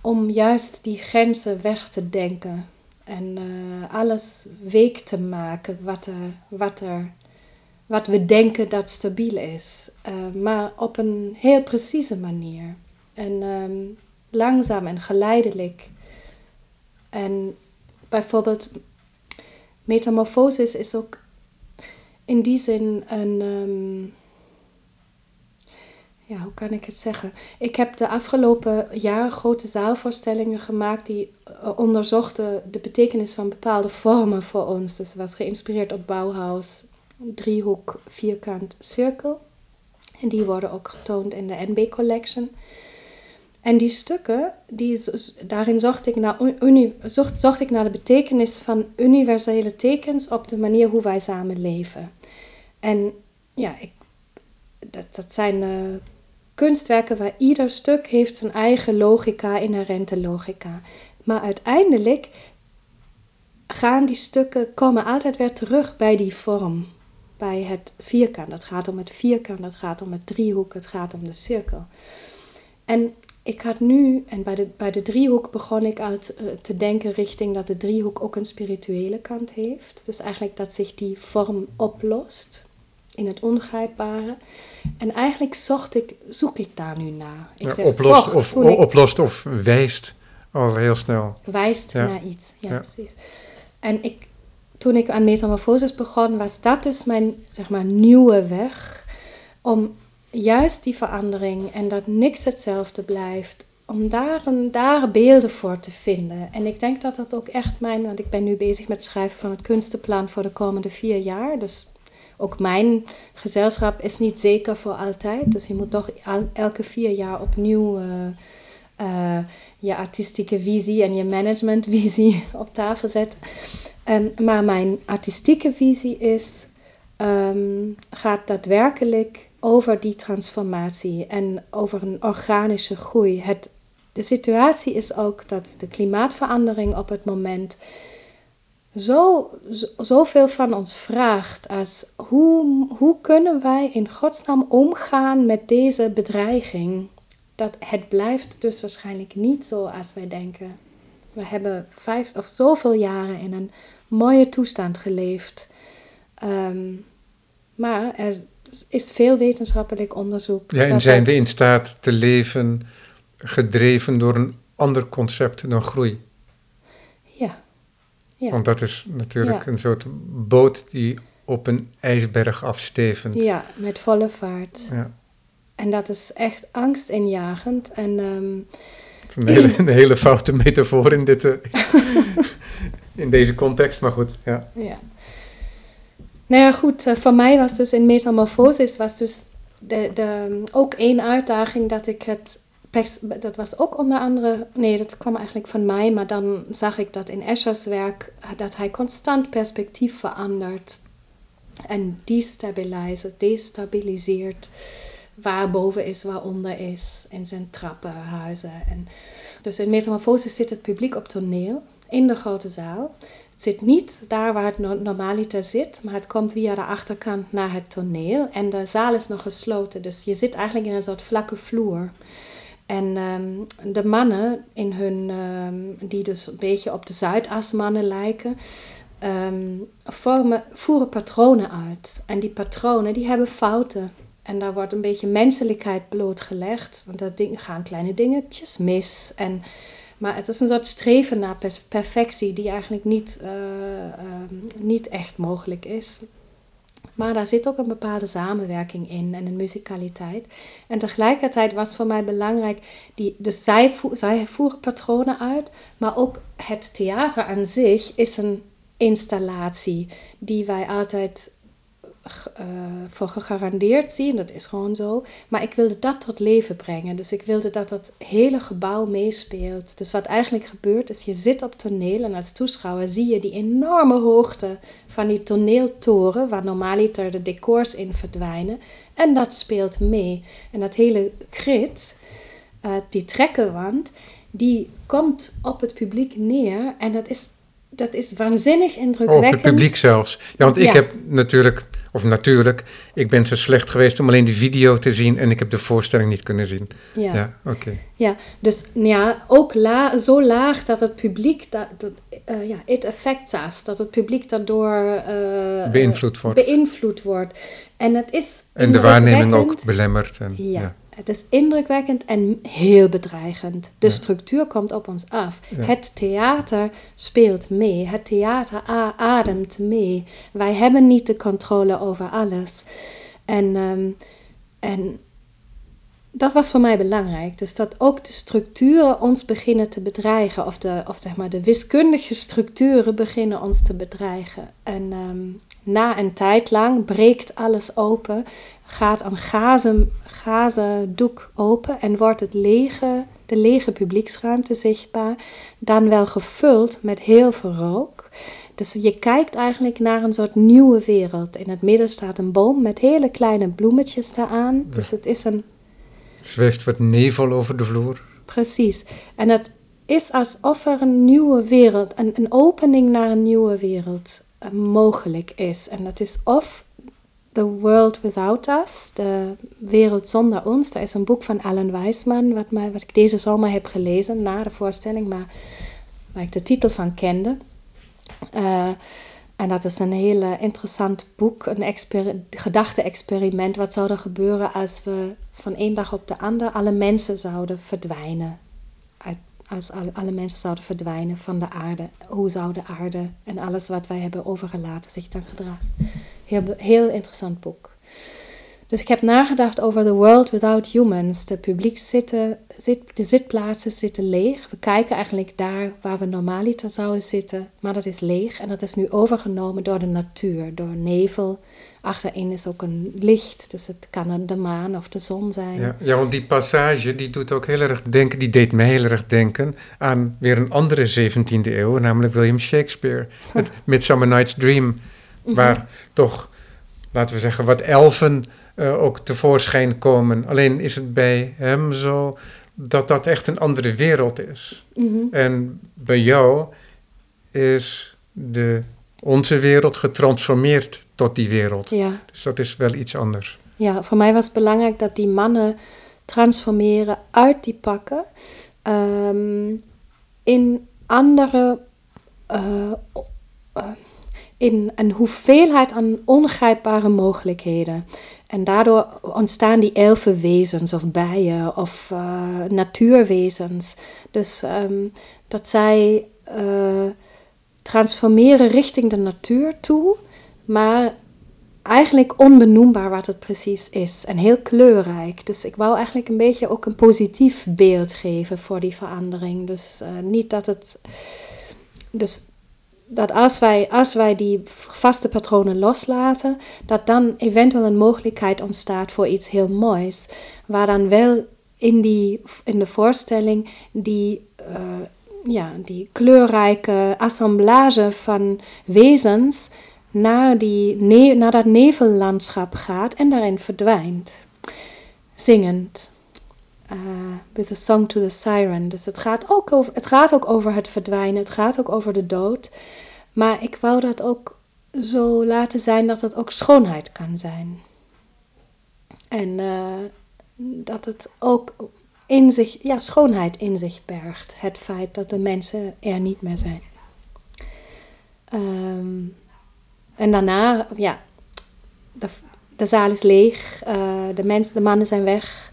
Om juist die grenzen weg te denken. En eh, alles week te maken wat, er, wat, er, wat we denken dat stabiel is. Eh, maar op een heel precieze manier. En ehm, langzaam en geleidelijk. En bijvoorbeeld, metamorfosis is ook in die zin een. ehm, ja, hoe kan ik het zeggen? Ik heb de afgelopen jaren grote zaalvoorstellingen gemaakt die eh, onderzochten de betekenis van bepaalde vormen voor ons. Dus was geïnspireerd op Bauhaus, driehoek, vierkant, cirkel. En die worden ook getoond in de NB Collection. En die stukken, die, daarin zocht ik, naar, uni- zocht, zocht ik naar de betekenis van universele tekens op de manier hoe wij samen leven. En ja, ik, dat, dat zijn eh, kunstwerken waar ieder stuk heeft zijn eigen logica, inherente logica. Maar uiteindelijk gaan die stukken, komen altijd weer terug bij die vorm. Bij het vierkant. Het gaat om het vierkant, het gaat om het driehoek, het gaat om de cirkel. En ik had nu, en bij de, bij de driehoek begon ik te, eh, te denken richting dat de driehoek ook een spirituele kant heeft. Dus eigenlijk dat zich die vorm oplost in het ongrijpbare. En eigenlijk zocht ik, zoek ik daar nu naar. Ik Ja, zeg, oplost, zocht of, ik- oplost of wijst al heel snel. wijst Ja. naar iets. Ja, Ja. precies. En ik, toen ik aan metamorfosis begon, was dat dus mijn zeg maar, nieuwe weg. Om juist die verandering en dat niks hetzelfde blijft, om daar, daar beelden voor te vinden. En ik denk dat dat ook echt mijn, want ik ben nu bezig met het schrijven van het kunstenplan voor de komende vier jaar. Dus ook mijn gezelschap is niet zeker voor altijd. Dus je moet toch el- elke vier jaar opnieuw eh, eh, je artistieke visie en je managementvisie op tafel zetten. Ehm, maar mijn artistieke visie is, ehm, gaat daadwerkelijk over die transformatie en over een organische groei. Het, de situatie is ook dat de klimaatverandering op het moment zo, zo, zoveel van ons vraagt als hoe, hoe kunnen wij in godsnaam omgaan met deze bedreiging? Dat het blijft dus waarschijnlijk niet zo als wij denken. We hebben vijf of zoveel jaren in een mooie toestand geleefd. Ehm, maar er is veel wetenschappelijk onderzoek. Ja, en zijn het- we in staat te leven gedreven door een ander concept dan groei? Ja. ja. Want dat is natuurlijk Ja. een soort boot die op een ijsberg afstevend. Ja, met volle vaart. Ja. En dat is echt angstinjagend. En ehm, Een hele, een hele foute metafoor in, dit, eh, in deze context, maar goed. Ja. ja. Nou ja, goed. eh, voor mij was dus in metamorfosis was dus de, de, ook één uitdaging dat ik het... pers- Dat was ook onder andere... Nee, dat kwam eigenlijk van mij. Maar dan zag ik dat in Eschers werk... eh, dat hij constant perspectief verandert. En destabiliseert, destabiliseert. Waar boven is, waar onder is. In zijn trappenhuizen. En dus in metamorfosis zit het publiek op toneel. In de grote zaal. Het zit niet daar waar het no- normaliter zit, maar het komt via de achterkant naar het toneel. En de zaal is nog gesloten, dus je zit eigenlijk in een soort vlakke vloer. En ehm, de mannen, in hun, ehm, die dus een beetje op de Zuidasmannen lijken, ehm, voeren patronen uit. En die patronen die hebben fouten. En daar wordt een beetje menselijkheid blootgelegd, want daar gaan kleine dingetjes mis. En maar het is een soort streven naar perfectie die eigenlijk niet, eh, ehm, niet echt mogelijk is. Maar daar zit ook een bepaalde samenwerking in en een muzikaliteit. En tegelijkertijd was voor mij belangrijk, die, dus zij, zij voeren patronen uit, maar ook het theater aan zich is een installatie die wij altijd eh, voor gegarandeerd zien. Dat is gewoon zo. Maar ik wilde dat tot leven brengen. Dus ik wilde dat dat hele gebouw meespeelt. Dus wat eigenlijk gebeurt is, je zit op toneel en als toeschouwer zie je die enorme hoogte van die toneeltoren, waar normaliter de decors in verdwijnen. En dat speelt mee. En dat hele krit, eh, die trekkenwand, die komt op het publiek neer. En dat is, dat is waanzinnig Oh, indrukwekkend. het publiek zelfs. Ja, want ik Ja. heb natuurlijk, of natuurlijk, ik ben zo slecht geweest om alleen de video te zien en ik heb de voorstelling niet kunnen zien. Ja. Ja, oké. Ja, dus ja, ook la, zo laag dat het publiek, dat, dat, eh, ja, it affects us, dat het publiek daardoor eh, Beïnvloed wordt. beïnvloed wordt. En het is En de waarneming ook belemmerd. En, Ja, ja. Het is indrukwekkend en heel bedreigend. De Ja. structuur komt op ons af. Ja. Het theater speelt mee. Het theater ademt mee. Wij hebben niet de controle over alles. En, ehm, en dat was voor mij belangrijk. Dus dat ook de structuren ons beginnen te bedreigen. Of, de, of zeg maar de wiskundige structuren beginnen ons te bedreigen. En ehm, na een tijd lang breekt alles open. Gaat een gazen, gazen doek open. En wordt het lege, de lege publieksruimte zichtbaar. Dan wel gevuld met heel veel rook. Dus je kijkt eigenlijk naar een soort nieuwe wereld. In het midden staat een boom met hele kleine bloemetjes daaraan. Dus het is een Zweeft wat nevel over de vloer. Precies. En het is alsof er een nieuwe wereld, een, een opening naar een nieuwe wereld eh, mogelijk is. En dat is of The World Without Us, De Wereld Zonder Ons. Dat is een boek van Alan Weisman, wat, mij, wat ik deze zomer heb gelezen na de voorstelling, maar waar ik de titel van kende. Uh, en dat is een heel interessant boek, een gedachte-experiment. Wat zou er gebeuren als we van één dag op de andere alle mensen zouden verdwijnen? Als alle, alle mensen zouden verdwijnen van de aarde. Hoe zou de aarde en alles wat wij hebben overgelaten zich dan gedragen? Heel, heel interessant boek. Dus ik heb nagedacht over The World Without Humans. De publiek zitten, zit, de zitplaatsen zitten leeg. We kijken eigenlijk daar waar we normaliter zouden zitten, maar dat is leeg. En dat is nu overgenomen door de natuur, door nevel. Achterin is ook een licht, dus het kan de maan of de zon zijn. Ja, ja want die passage die doet ook heel erg denken, die deed me heel erg denken aan weer een andere 17e eeuw, namelijk William Shakespeare. Het Midsummer Night's Dream, mhm. waar toch, laten we zeggen, wat elfen uh, ook tevoorschijn komen. Alleen is het bij hem zo dat dat echt een andere wereld is. Mhm. En bij jou is de, onze wereld getransformeerd tot die wereld. Ja. Dus dat is wel iets anders. Ja, voor mij was het belangrijk dat die mannen transformeren uit die pakken ehm, in andere. Uh, in een hoeveelheid aan ongrijpbare mogelijkheden. En daardoor ontstaan die elfenwezens of bijen of uh, natuurwezens. Dus um, dat zij uh, transformeren richting de natuur toe, maar eigenlijk onbenoembaar wat het precies is. En heel kleurrijk. Dus ik wou eigenlijk een beetje ook een positief beeld geven voor die verandering. Dus uh, niet dat het. Dus dat als wij, als wij die vaste patronen loslaten, dat dan eventueel een mogelijkheid ontstaat voor iets heel moois. Waar dan wel in, die, in de voorstelling die, uh, ja, die kleurrijke assemblage van wezens naar, die naar dat nevellandschap gaat en daarin verdwijnt. Zingend. Uh, with a song to the siren. Dus het gaat, ook het gaat ook over het verdwijnen, het gaat ook over de dood. Maar ik wou dat ook zo laten zijn dat het ook schoonheid kan zijn. En uh, dat het ook in zich, ja, schoonheid in zich bergt. Het feit dat de mensen er niet meer zijn. Um, en daarna, ja, de, zaal is leeg, uh, de, mensen, de mannen zijn weg.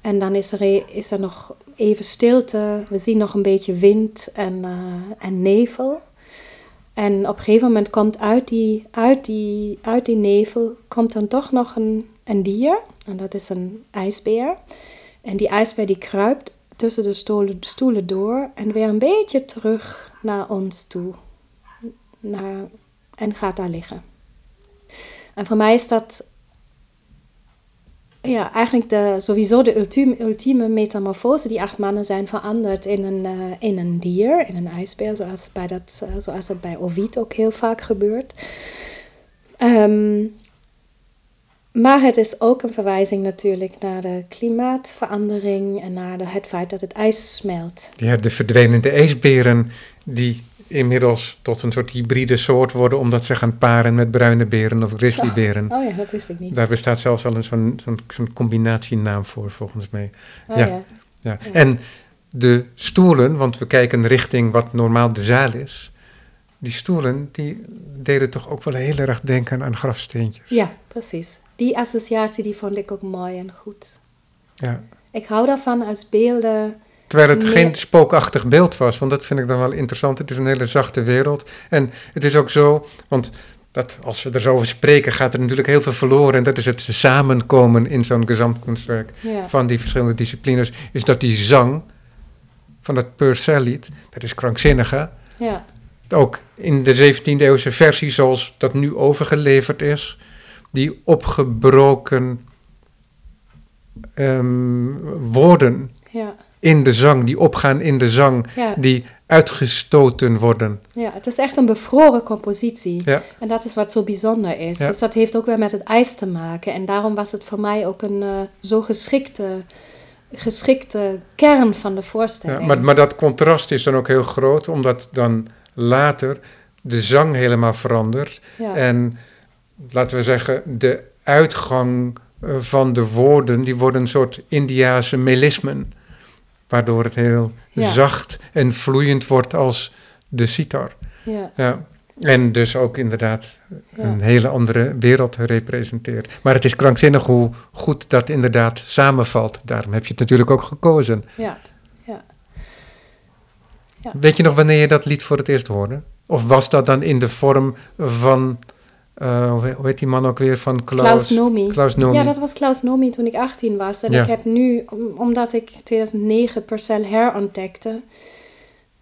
En dan is er, is er nog even stilte. We zien nog een beetje wind en, uh, en nevel. En op een gegeven moment komt uit die, uit die, uit die nevel komt dan toch nog een, een dier. En dat is een ijsbeer. En die ijsbeer die kruipt tussen de stoelen, stoelen door en weer een beetje terug naar ons toe. Naar, en gaat daar liggen. En voor mij is dat ja, eigenlijk de, sowieso de ultieme, ultieme metamorfose. Die acht mannen zijn veranderd in een, uh, in een dier, in een ijsbeer, zoals, bij dat, uh, zoals het bij Ovid ook heel vaak gebeurt. Um, maar het is ook een verwijzing natuurlijk naar de klimaatverandering en naar de, het feit dat het ijs smelt. Ja, de verdwenende ijsberen die inmiddels tot een soort hybride soort worden, omdat ze gaan paren met bruine beren of grizzlyberen. Oh, oh ja, dat wist ik niet. Daar bestaat zelfs al een zo'n zo'n zo'n combinatienaam voor, volgens mij. Oh, ja. Ja. ja. En de stoelen, want we kijken richting wat normaal de zaal is. Die stoelen, die deden toch ook wel heel erg denken aan grafsteentjes. Ja, precies. Die associatie, die vond ik ook mooi en goed. Ja. Ik hou daarvan als beelden Terwijl het geen spookachtig beeld was, want dat vind ik dan wel interessant. Het is een hele zachte wereld. En het is ook zo, want dat, als we er zo over spreken, gaat er natuurlijk heel veel verloren. En dat is het samenkomen in zo'n gezamtkunstwerk van die verschillende disciplines. Is dat die zang van het Purcell-lied, dat is krankzinnig hè? Ja. Ook in de 17e eeuwse versie zoals dat nu overgeleverd is. Die opgebroken um, woorden ja in de zang, die opgaan in de zang, die uitgestoten worden. Ja, het is echt een bevroren compositie. Ja. En dat is wat zo bijzonder is. Dus dat heeft ook weer met het ijs te maken. En daarom was het voor mij ook een uh, zo geschikte, geschikte kern van de voorstelling. Ja, maar, maar dat contrast is dan ook heel groot, omdat dan later de zang helemaal verandert. En laten we zeggen, de uitgang eh, van de woorden, die worden een soort Indiase melismen. Waardoor het heel Ja. zacht en vloeiend wordt als de sitar. Ja, Ja. En dus ook inderdaad ja. een hele andere wereld representeert. Maar het is krankzinnig hoe goed dat inderdaad samenvalt. Daarom heb je het natuurlijk ook gekozen. ja. Ja. Weet je nog wanneer je dat lied voor het eerst hoorde? Of was dat dan in de vorm van, eh, hoe he- hoe heet die man ook weer, van Klaus, Klaus Nomi. Klaus Nomi. Ja, dat was Klaus Nomi toen ik 18 was. En Ja. ik heb nu, om- omdat ik 2009 Purcell herontdekte,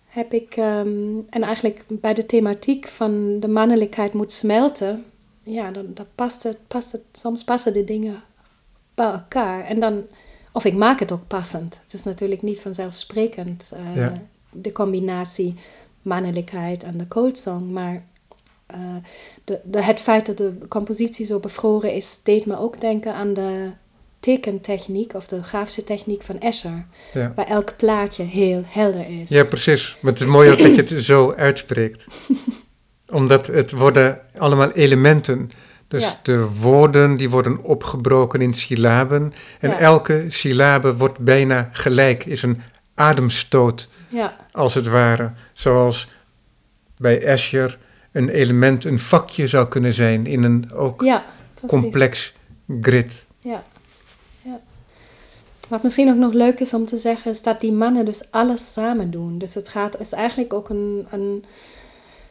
heb ik, ehm, en eigenlijk bij de thematiek van de mannelijkheid moet smelten, ja, dan, dan past het, past het, soms passen de dingen bij elkaar. En dan, of ik maak het ook passend. Het is natuurlijk niet vanzelfsprekend, eh, Ja. de combinatie mannelijkheid en de cold song, maar eh, de, de, het feit dat de compositie zo bevroren is, deed me ook denken aan de tekentechniek of de grafische techniek van Escher. Ja. Waar elk plaatje heel helder is. ja, precies. Maar het is mooi dat je het zo uitspreekt. Omdat het worden allemaal elementen. Dus Ja. de woorden die worden opgebroken in syllaben. En Ja. elke syllabe wordt bijna gelijk, is een ademstoot ja, als het ware. Zoals bij Escher een element, een vakje zou kunnen zijn in een ook ja complex grid. Ja. ja. Wat misschien ook nog leuk is om te zeggen, is dat die mannen dus alles samen doen. Dus het gaat, is eigenlijk ook een, een,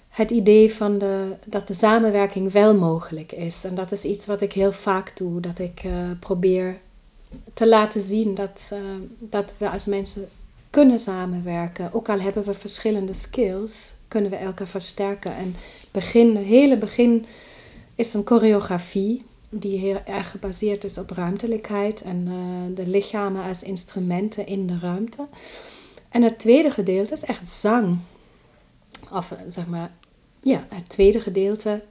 het idee van de, dat de samenwerking wel mogelijk is. En dat is iets wat ik heel vaak doe, dat ik eh, probeer te laten zien dat, eh, dat we als mensen kunnen samenwerken. Ook al hebben we verschillende skills, kunnen we elkaar versterken. En begin, het hele begin is een choreografie die heel erg gebaseerd is op ruimtelijkheid en eh, de lichamen als instrumenten in de ruimte. En het tweede gedeelte is echt zang. Of eh, zeg maar, ja, het tweede gedeelte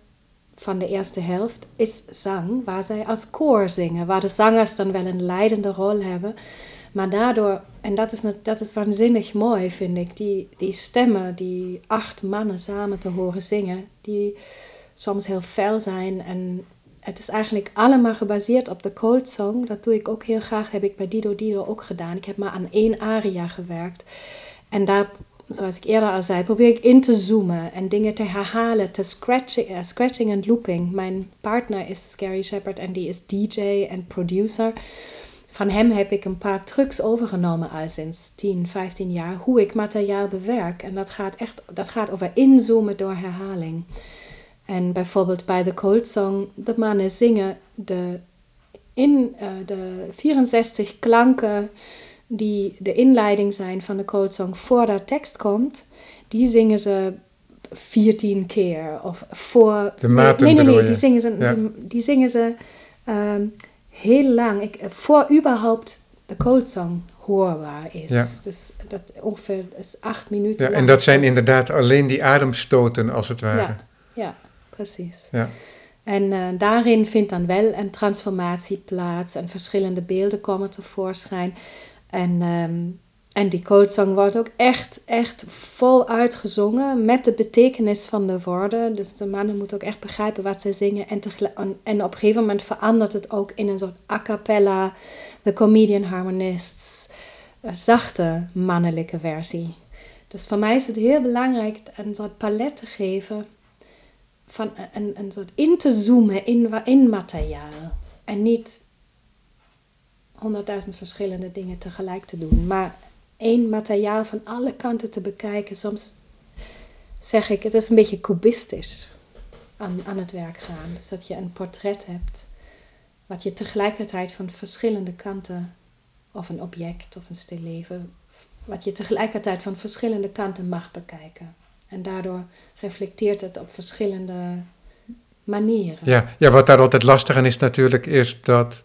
van de eerste helft is zang, waar zij als koor zingen, waar de zangers dan wel een leidende rol hebben. Maar daardoor, en dat is, dat is waanzinnig mooi, vind ik, die, die stemmen, die acht mannen samen te horen zingen, die soms heel fel zijn. En het is eigenlijk allemaal gebaseerd op de cold song. Dat doe ik ook heel graag, heb ik bij Dido Dido ook gedaan. Ik heb maar aan één aria gewerkt. En daar, zoals ik eerder al zei, probeer ik in te zoomen en dingen te herhalen, te scratching, eh, scratching en looping. Mijn partner is Scary Shepherd en die is DJ en producer. Van hem heb ik een paar trucs overgenomen al sinds 10, 15 jaar, hoe ik materiaal bewerk. En dat gaat echt dat gaat over inzoomen door herhaling. En bijvoorbeeld bij de Cold Song, de mannen zingen de, in, eh, de 64 klanken die de inleiding zijn van de Cold Song voordat tekst komt, die zingen ze 14 keer. Of voor. De nee, nee, nee, die zingen ze, Ja. die, die zingen ze heel lang. Ik, voor überhaupt de Cold Song hoorbaar is. Ja. Dus dat ongeveer is acht minuten Ja, lang. en dat zijn inderdaad alleen die ademstoten, als het ware. Ja, ja precies. Ja. En eh, daarin vindt dan wel een transformatie plaats en verschillende beelden komen tevoorschijn. En, ehm, en die coachsong wordt ook echt, echt vol uitgezongen met de betekenis van de woorden. Dus de mannen moeten ook echt begrijpen wat ze zingen. En, en- op een gegeven moment verandert het ook in een soort a cappella, The Comedian Harmonists, eh, zachte mannelijke versie. Dus voor mij is het heel belangrijk een soort palet te geven van een, een soort in te zoomen in, in materiaal. En niet honderdduizend verschillende dingen tegelijk te doen. Maar één materiaal van alle kanten te bekijken. Soms zeg ik, het is een beetje cubistisch aan, aan het werk gaan. Dus dat je een portret hebt. Wat je tegelijkertijd van verschillende kanten, of een object of een stilleven, wat je tegelijkertijd van verschillende kanten mag bekijken. En daardoor reflecteert het op verschillende manieren. Ja, ja, wat daar altijd lastig aan is natuurlijk, is dat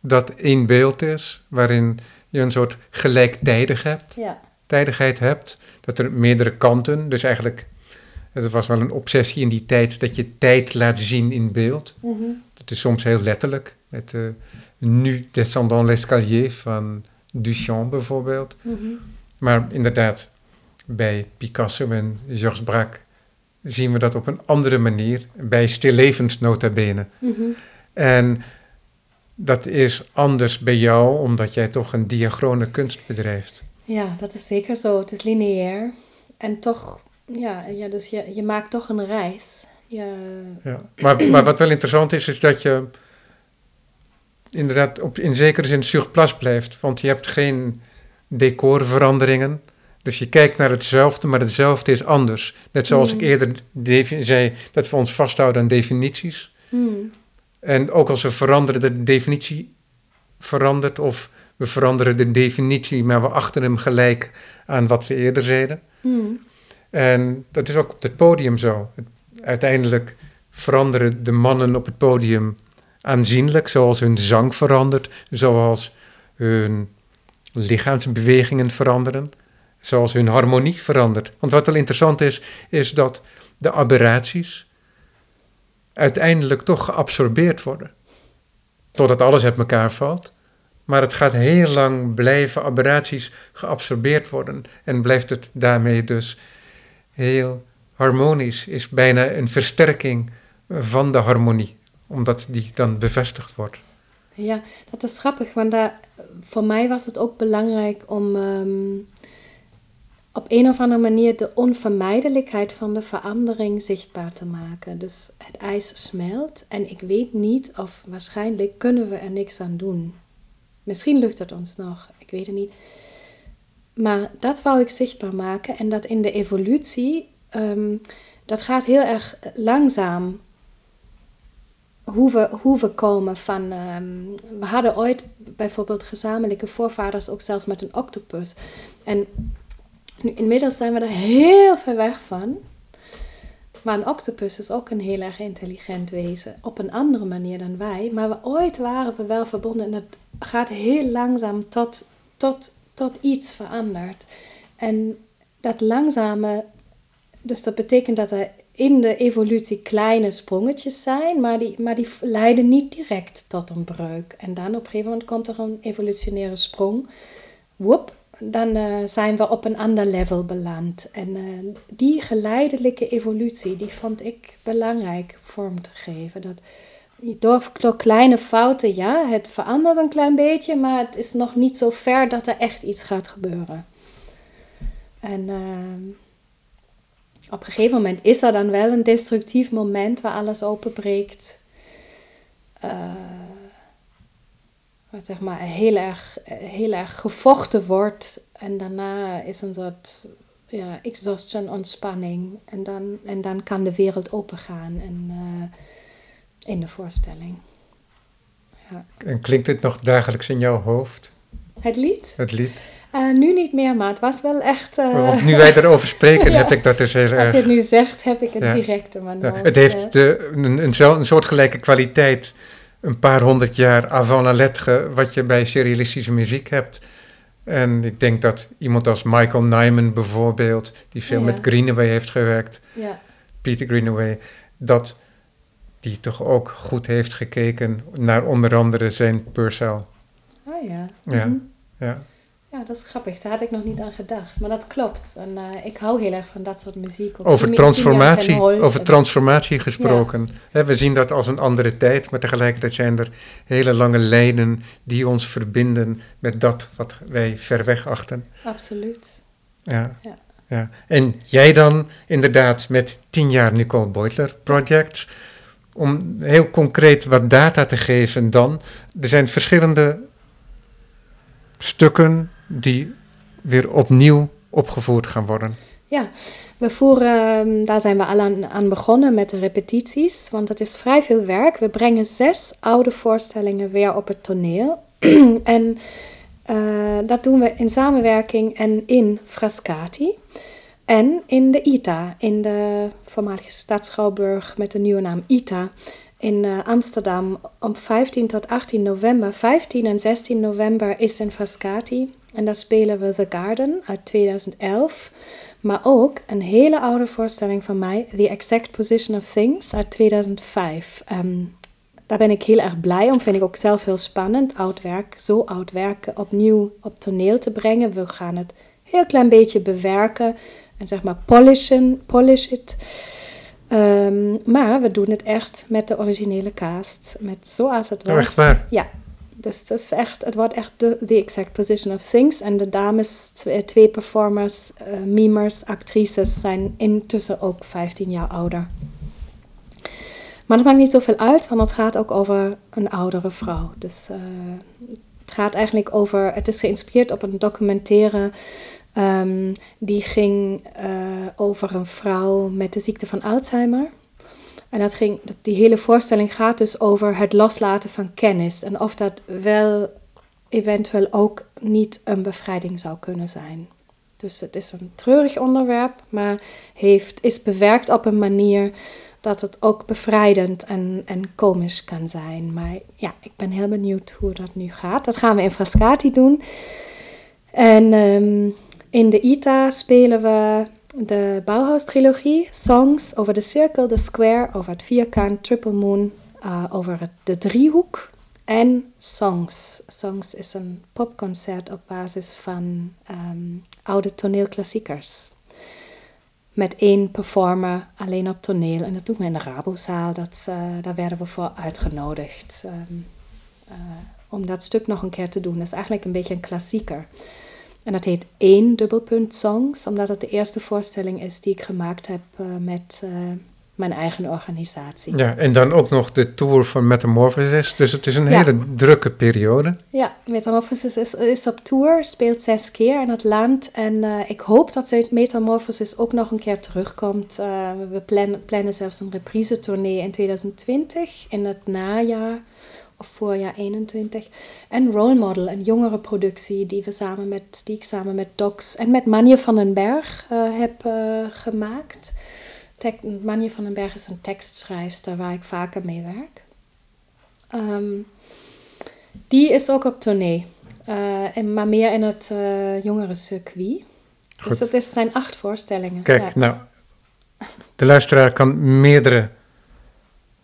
dat één beeld is, waarin je een soort gelijktijdigheid Ja, tijdigheid hebt. Dat er meerdere kanten, dus eigenlijk, het was wel een obsessie in die tijd, dat je tijd laat zien in beeld. Mhm. Dat is soms heel letterlijk, met uh, Nu descendant l'escalier van Duchamp bijvoorbeeld. Mhm. Maar inderdaad, bij Picasso en Georges Braque zien we dat op een andere manier bij stillevens nota bene. Mhm. En dat is anders bij jou, omdat jij toch een diachrone kunst bedrijft. Ja, dat is zeker zo. Het is lineair. En toch, ja, ja dus je, je maakt toch een reis. Je, Ja. Maar, maar wat wel interessant is, is dat je inderdaad op, in zekere zin surplus blijft. Want je hebt geen decorveranderingen. Dus je kijkt naar hetzelfde, maar hetzelfde is anders. Net zoals Mm. ik eerder zei, dat we ons vasthouden aan definities. Hmm. En ook als we veranderen, de definitie verandert. Of we veranderen de definitie, maar we achten hem gelijk aan wat we eerder zeiden. Hmm. En dat is ook op het podium zo. Uiteindelijk veranderen de mannen op het podium aanzienlijk, zoals hun zang verandert, zoals hun lichaamsbewegingen veranderen, zoals hun harmonie verandert. Want wat wel interessant is, is dat de aberraties uiteindelijk toch geabsorbeerd worden. Totdat alles uit elkaar valt. Maar het gaat heel lang blijven aberraties geabsorbeerd worden. En blijft het daarmee dus heel harmonisch. Is bijna een versterking van de harmonie. Omdat die dan bevestigd wordt. Ja, dat is grappig, want voor mij was het ook belangrijk om ehm, op een of andere manier de onvermijdelijkheid van de verandering zichtbaar te maken. Dus het ijs smelt en ik weet niet of waarschijnlijk kunnen we er niks aan doen. Misschien lukt het ons nog, ik weet het niet. Maar dat wou ik zichtbaar maken en dat in de evolutie, ehm, dat gaat heel erg langzaam hoe we, hoe we komen van. ehm, we hadden ooit bijvoorbeeld gezamenlijke voorvaders, ook zelfs met een octopus. En nu, inmiddels zijn we er heel ver weg van. Maar een octopus is ook een heel erg intelligent wezen. Op een andere manier dan wij. Maar we, ooit waren we wel verbonden. En het gaat heel langzaam tot, tot, tot iets verandert. En dat langzame. Dus dat betekent dat er in de evolutie kleine sprongetjes zijn, maar die, maar die leiden niet direct tot een breuk. En dan op een gegeven moment komt er een evolutionaire sprong. Woep, dan eh, zijn we op een ander level beland. En eh, die geleidelijke evolutie, die vond ik belangrijk vorm te geven. Dat door, door kleine fouten, ja, het verandert een klein beetje, maar het is nog niet zo ver dat er echt iets gaat gebeuren. En ehm, op een gegeven moment is er dan wel een destructief moment waar alles openbreekt. Eh, waar zeg maar heel erg, heel erg gevochten wordt. En daarna is een soort ja, exhaustion, ontspanning. En dan, en dan kan de wereld opengaan en, eh, in de voorstelling. Ja. En klinkt het nog dagelijks in jouw hoofd, Het lied? het lied? Eh, nu niet meer, maar het was wel echt... eh, Want nu wij erover spreken, Ja. heb ik dat dus heel als je het nu zegt, heb ik het Ja. direct in mijn Ja, hoofd. het eh. heeft de, een, een, zo- een soortgelijke kwaliteit, een paar honderd jaar avant la lettre, wat je bij surrealistische muziek hebt. En ik denk dat iemand als Michael Nyman bijvoorbeeld, die veel Ja. met Greenaway heeft gewerkt, ja. Peter Greenaway, dat die toch ook goed heeft gekeken naar onder andere zijn Purcell. Oh ja. Ja. Mhm. Ja. Ja, dat is grappig. Daar had ik nog niet aan gedacht. Maar dat klopt. En eh, ik hou heel erg van dat soort muziek. Ook Over transformatie, over transformatie gesproken. We zien dat als een andere tijd, maar tegelijkertijd zijn er hele lange lijnen die ons verbinden met dat wat wij ver weg achten. Absoluut. Ja. Ja. Ja. En jij dan inderdaad met 10 jaar Nicole Beutler Project, om heel concreet wat data te geven dan. Er zijn verschillende stukken die weer opnieuw opgevoerd gaan worden. Ja, we voeren, ehm, daar zijn we al aan, begonnen met de repetities, want het is vrij veel werk. We brengen zes oude voorstellingen weer op het toneel. en eh, dat doen we in samenwerking en in Frascati. En in de ITA, in de voormalige stadsschouwburg met de nieuwe naam ITA in eh, Amsterdam op 15 tot 18 november. 15 en 16 november is in Frascati en daar spelen we The Garden uit 2011. Maar ook een hele oude voorstelling van mij, The Exact Position of Things uit 2005. Ehm, daar ben ik heel erg blij om, vind ik ook zelf heel spannend. Oud werk, zo oud werken opnieuw op toneel te brengen. We gaan het heel klein beetje bewerken en zeg maar polishen, polish it. Ehm, maar we doen het echt met de originele cast. Met zoals het was. Echt waar? Ja. Dus het, is echt, het wordt echt de the exact position of things. En de dames, twee, twee performers, uh, mimers, actrices zijn intussen ook 15 jaar ouder. Maar dat maakt niet zoveel uit, want het gaat ook over een oudere vrouw. Dus uh, het gaat eigenlijk over, het is geïnspireerd op een documentaire um, die ging uh, over een vrouw met de ziekte van Alzheimer. En dat ging, die hele voorstelling gaat dus over het loslaten van kennis en of dat wel eventueel ook niet een bevrijding zou kunnen zijn. Dus het is een treurig onderwerp, maar heeft, is bewerkt op een manier dat het ook bevrijdend en, en komisch kan zijn. Maar ja, ik ben heel benieuwd hoe dat nu gaat. Dat gaan we in Frascati doen. En um, in de ITA spelen we de Bauhaus-trilogie, Songs over de cirkel, de square, over het vierkant, Triple Moon, uh, over de driehoek en Songs. Songs is een popconcert op basis van um, oude toneelklassiekers. Met één performer alleen op toneel. En dat doen we in de Rabozaal. Dat, uh, daar werden we voor uitgenodigd. Um, om dat stuk nog een keer te doen. Dat is eigenlijk een beetje een klassieker. En dat heet één dubbelpunt songs, omdat het de eerste voorstelling is die ik gemaakt heb uh, met uh, mijn eigen organisatie. Ja, en dan ook nog de tour van Metamorphosis. Dus het is een ja. hele drukke periode. Ja, Metamorphosis is, is op tour, speelt zes keer in het land. En uh, ik hoop dat Metamorphosis ook nog een keer terugkomt. we plannen, plannen zelfs een reprise tournee in 2020, in het najaar of voorjaar 21. En Role Model, een jongere productie die, we samen met, die ik samen met Docs en met Manje van den Berg uh, heb uh, gemaakt. Tek Manje van den Berg is een tekstschrijfster waar ik vaker mee werk. Um, die is ook op tournee, uh, en, maar meer in het jongere circuit. Goed. Dus dat is, zijn acht voorstellingen. Kijk, ja. nou, de luisteraar kan meerdere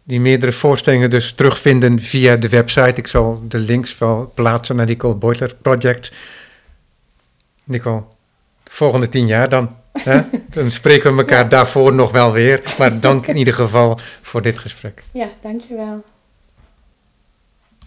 die meerdere voorstellingen dus terugvinden via de website. Ik zal de links wel plaatsen naar Nicole Boyler Project. Nicole, de volgende tien jaar dan. Hè? Dan spreken we elkaar ja. daarvoor nog wel weer. Maar dank in ieder geval voor dit gesprek. Ja, dankjewel.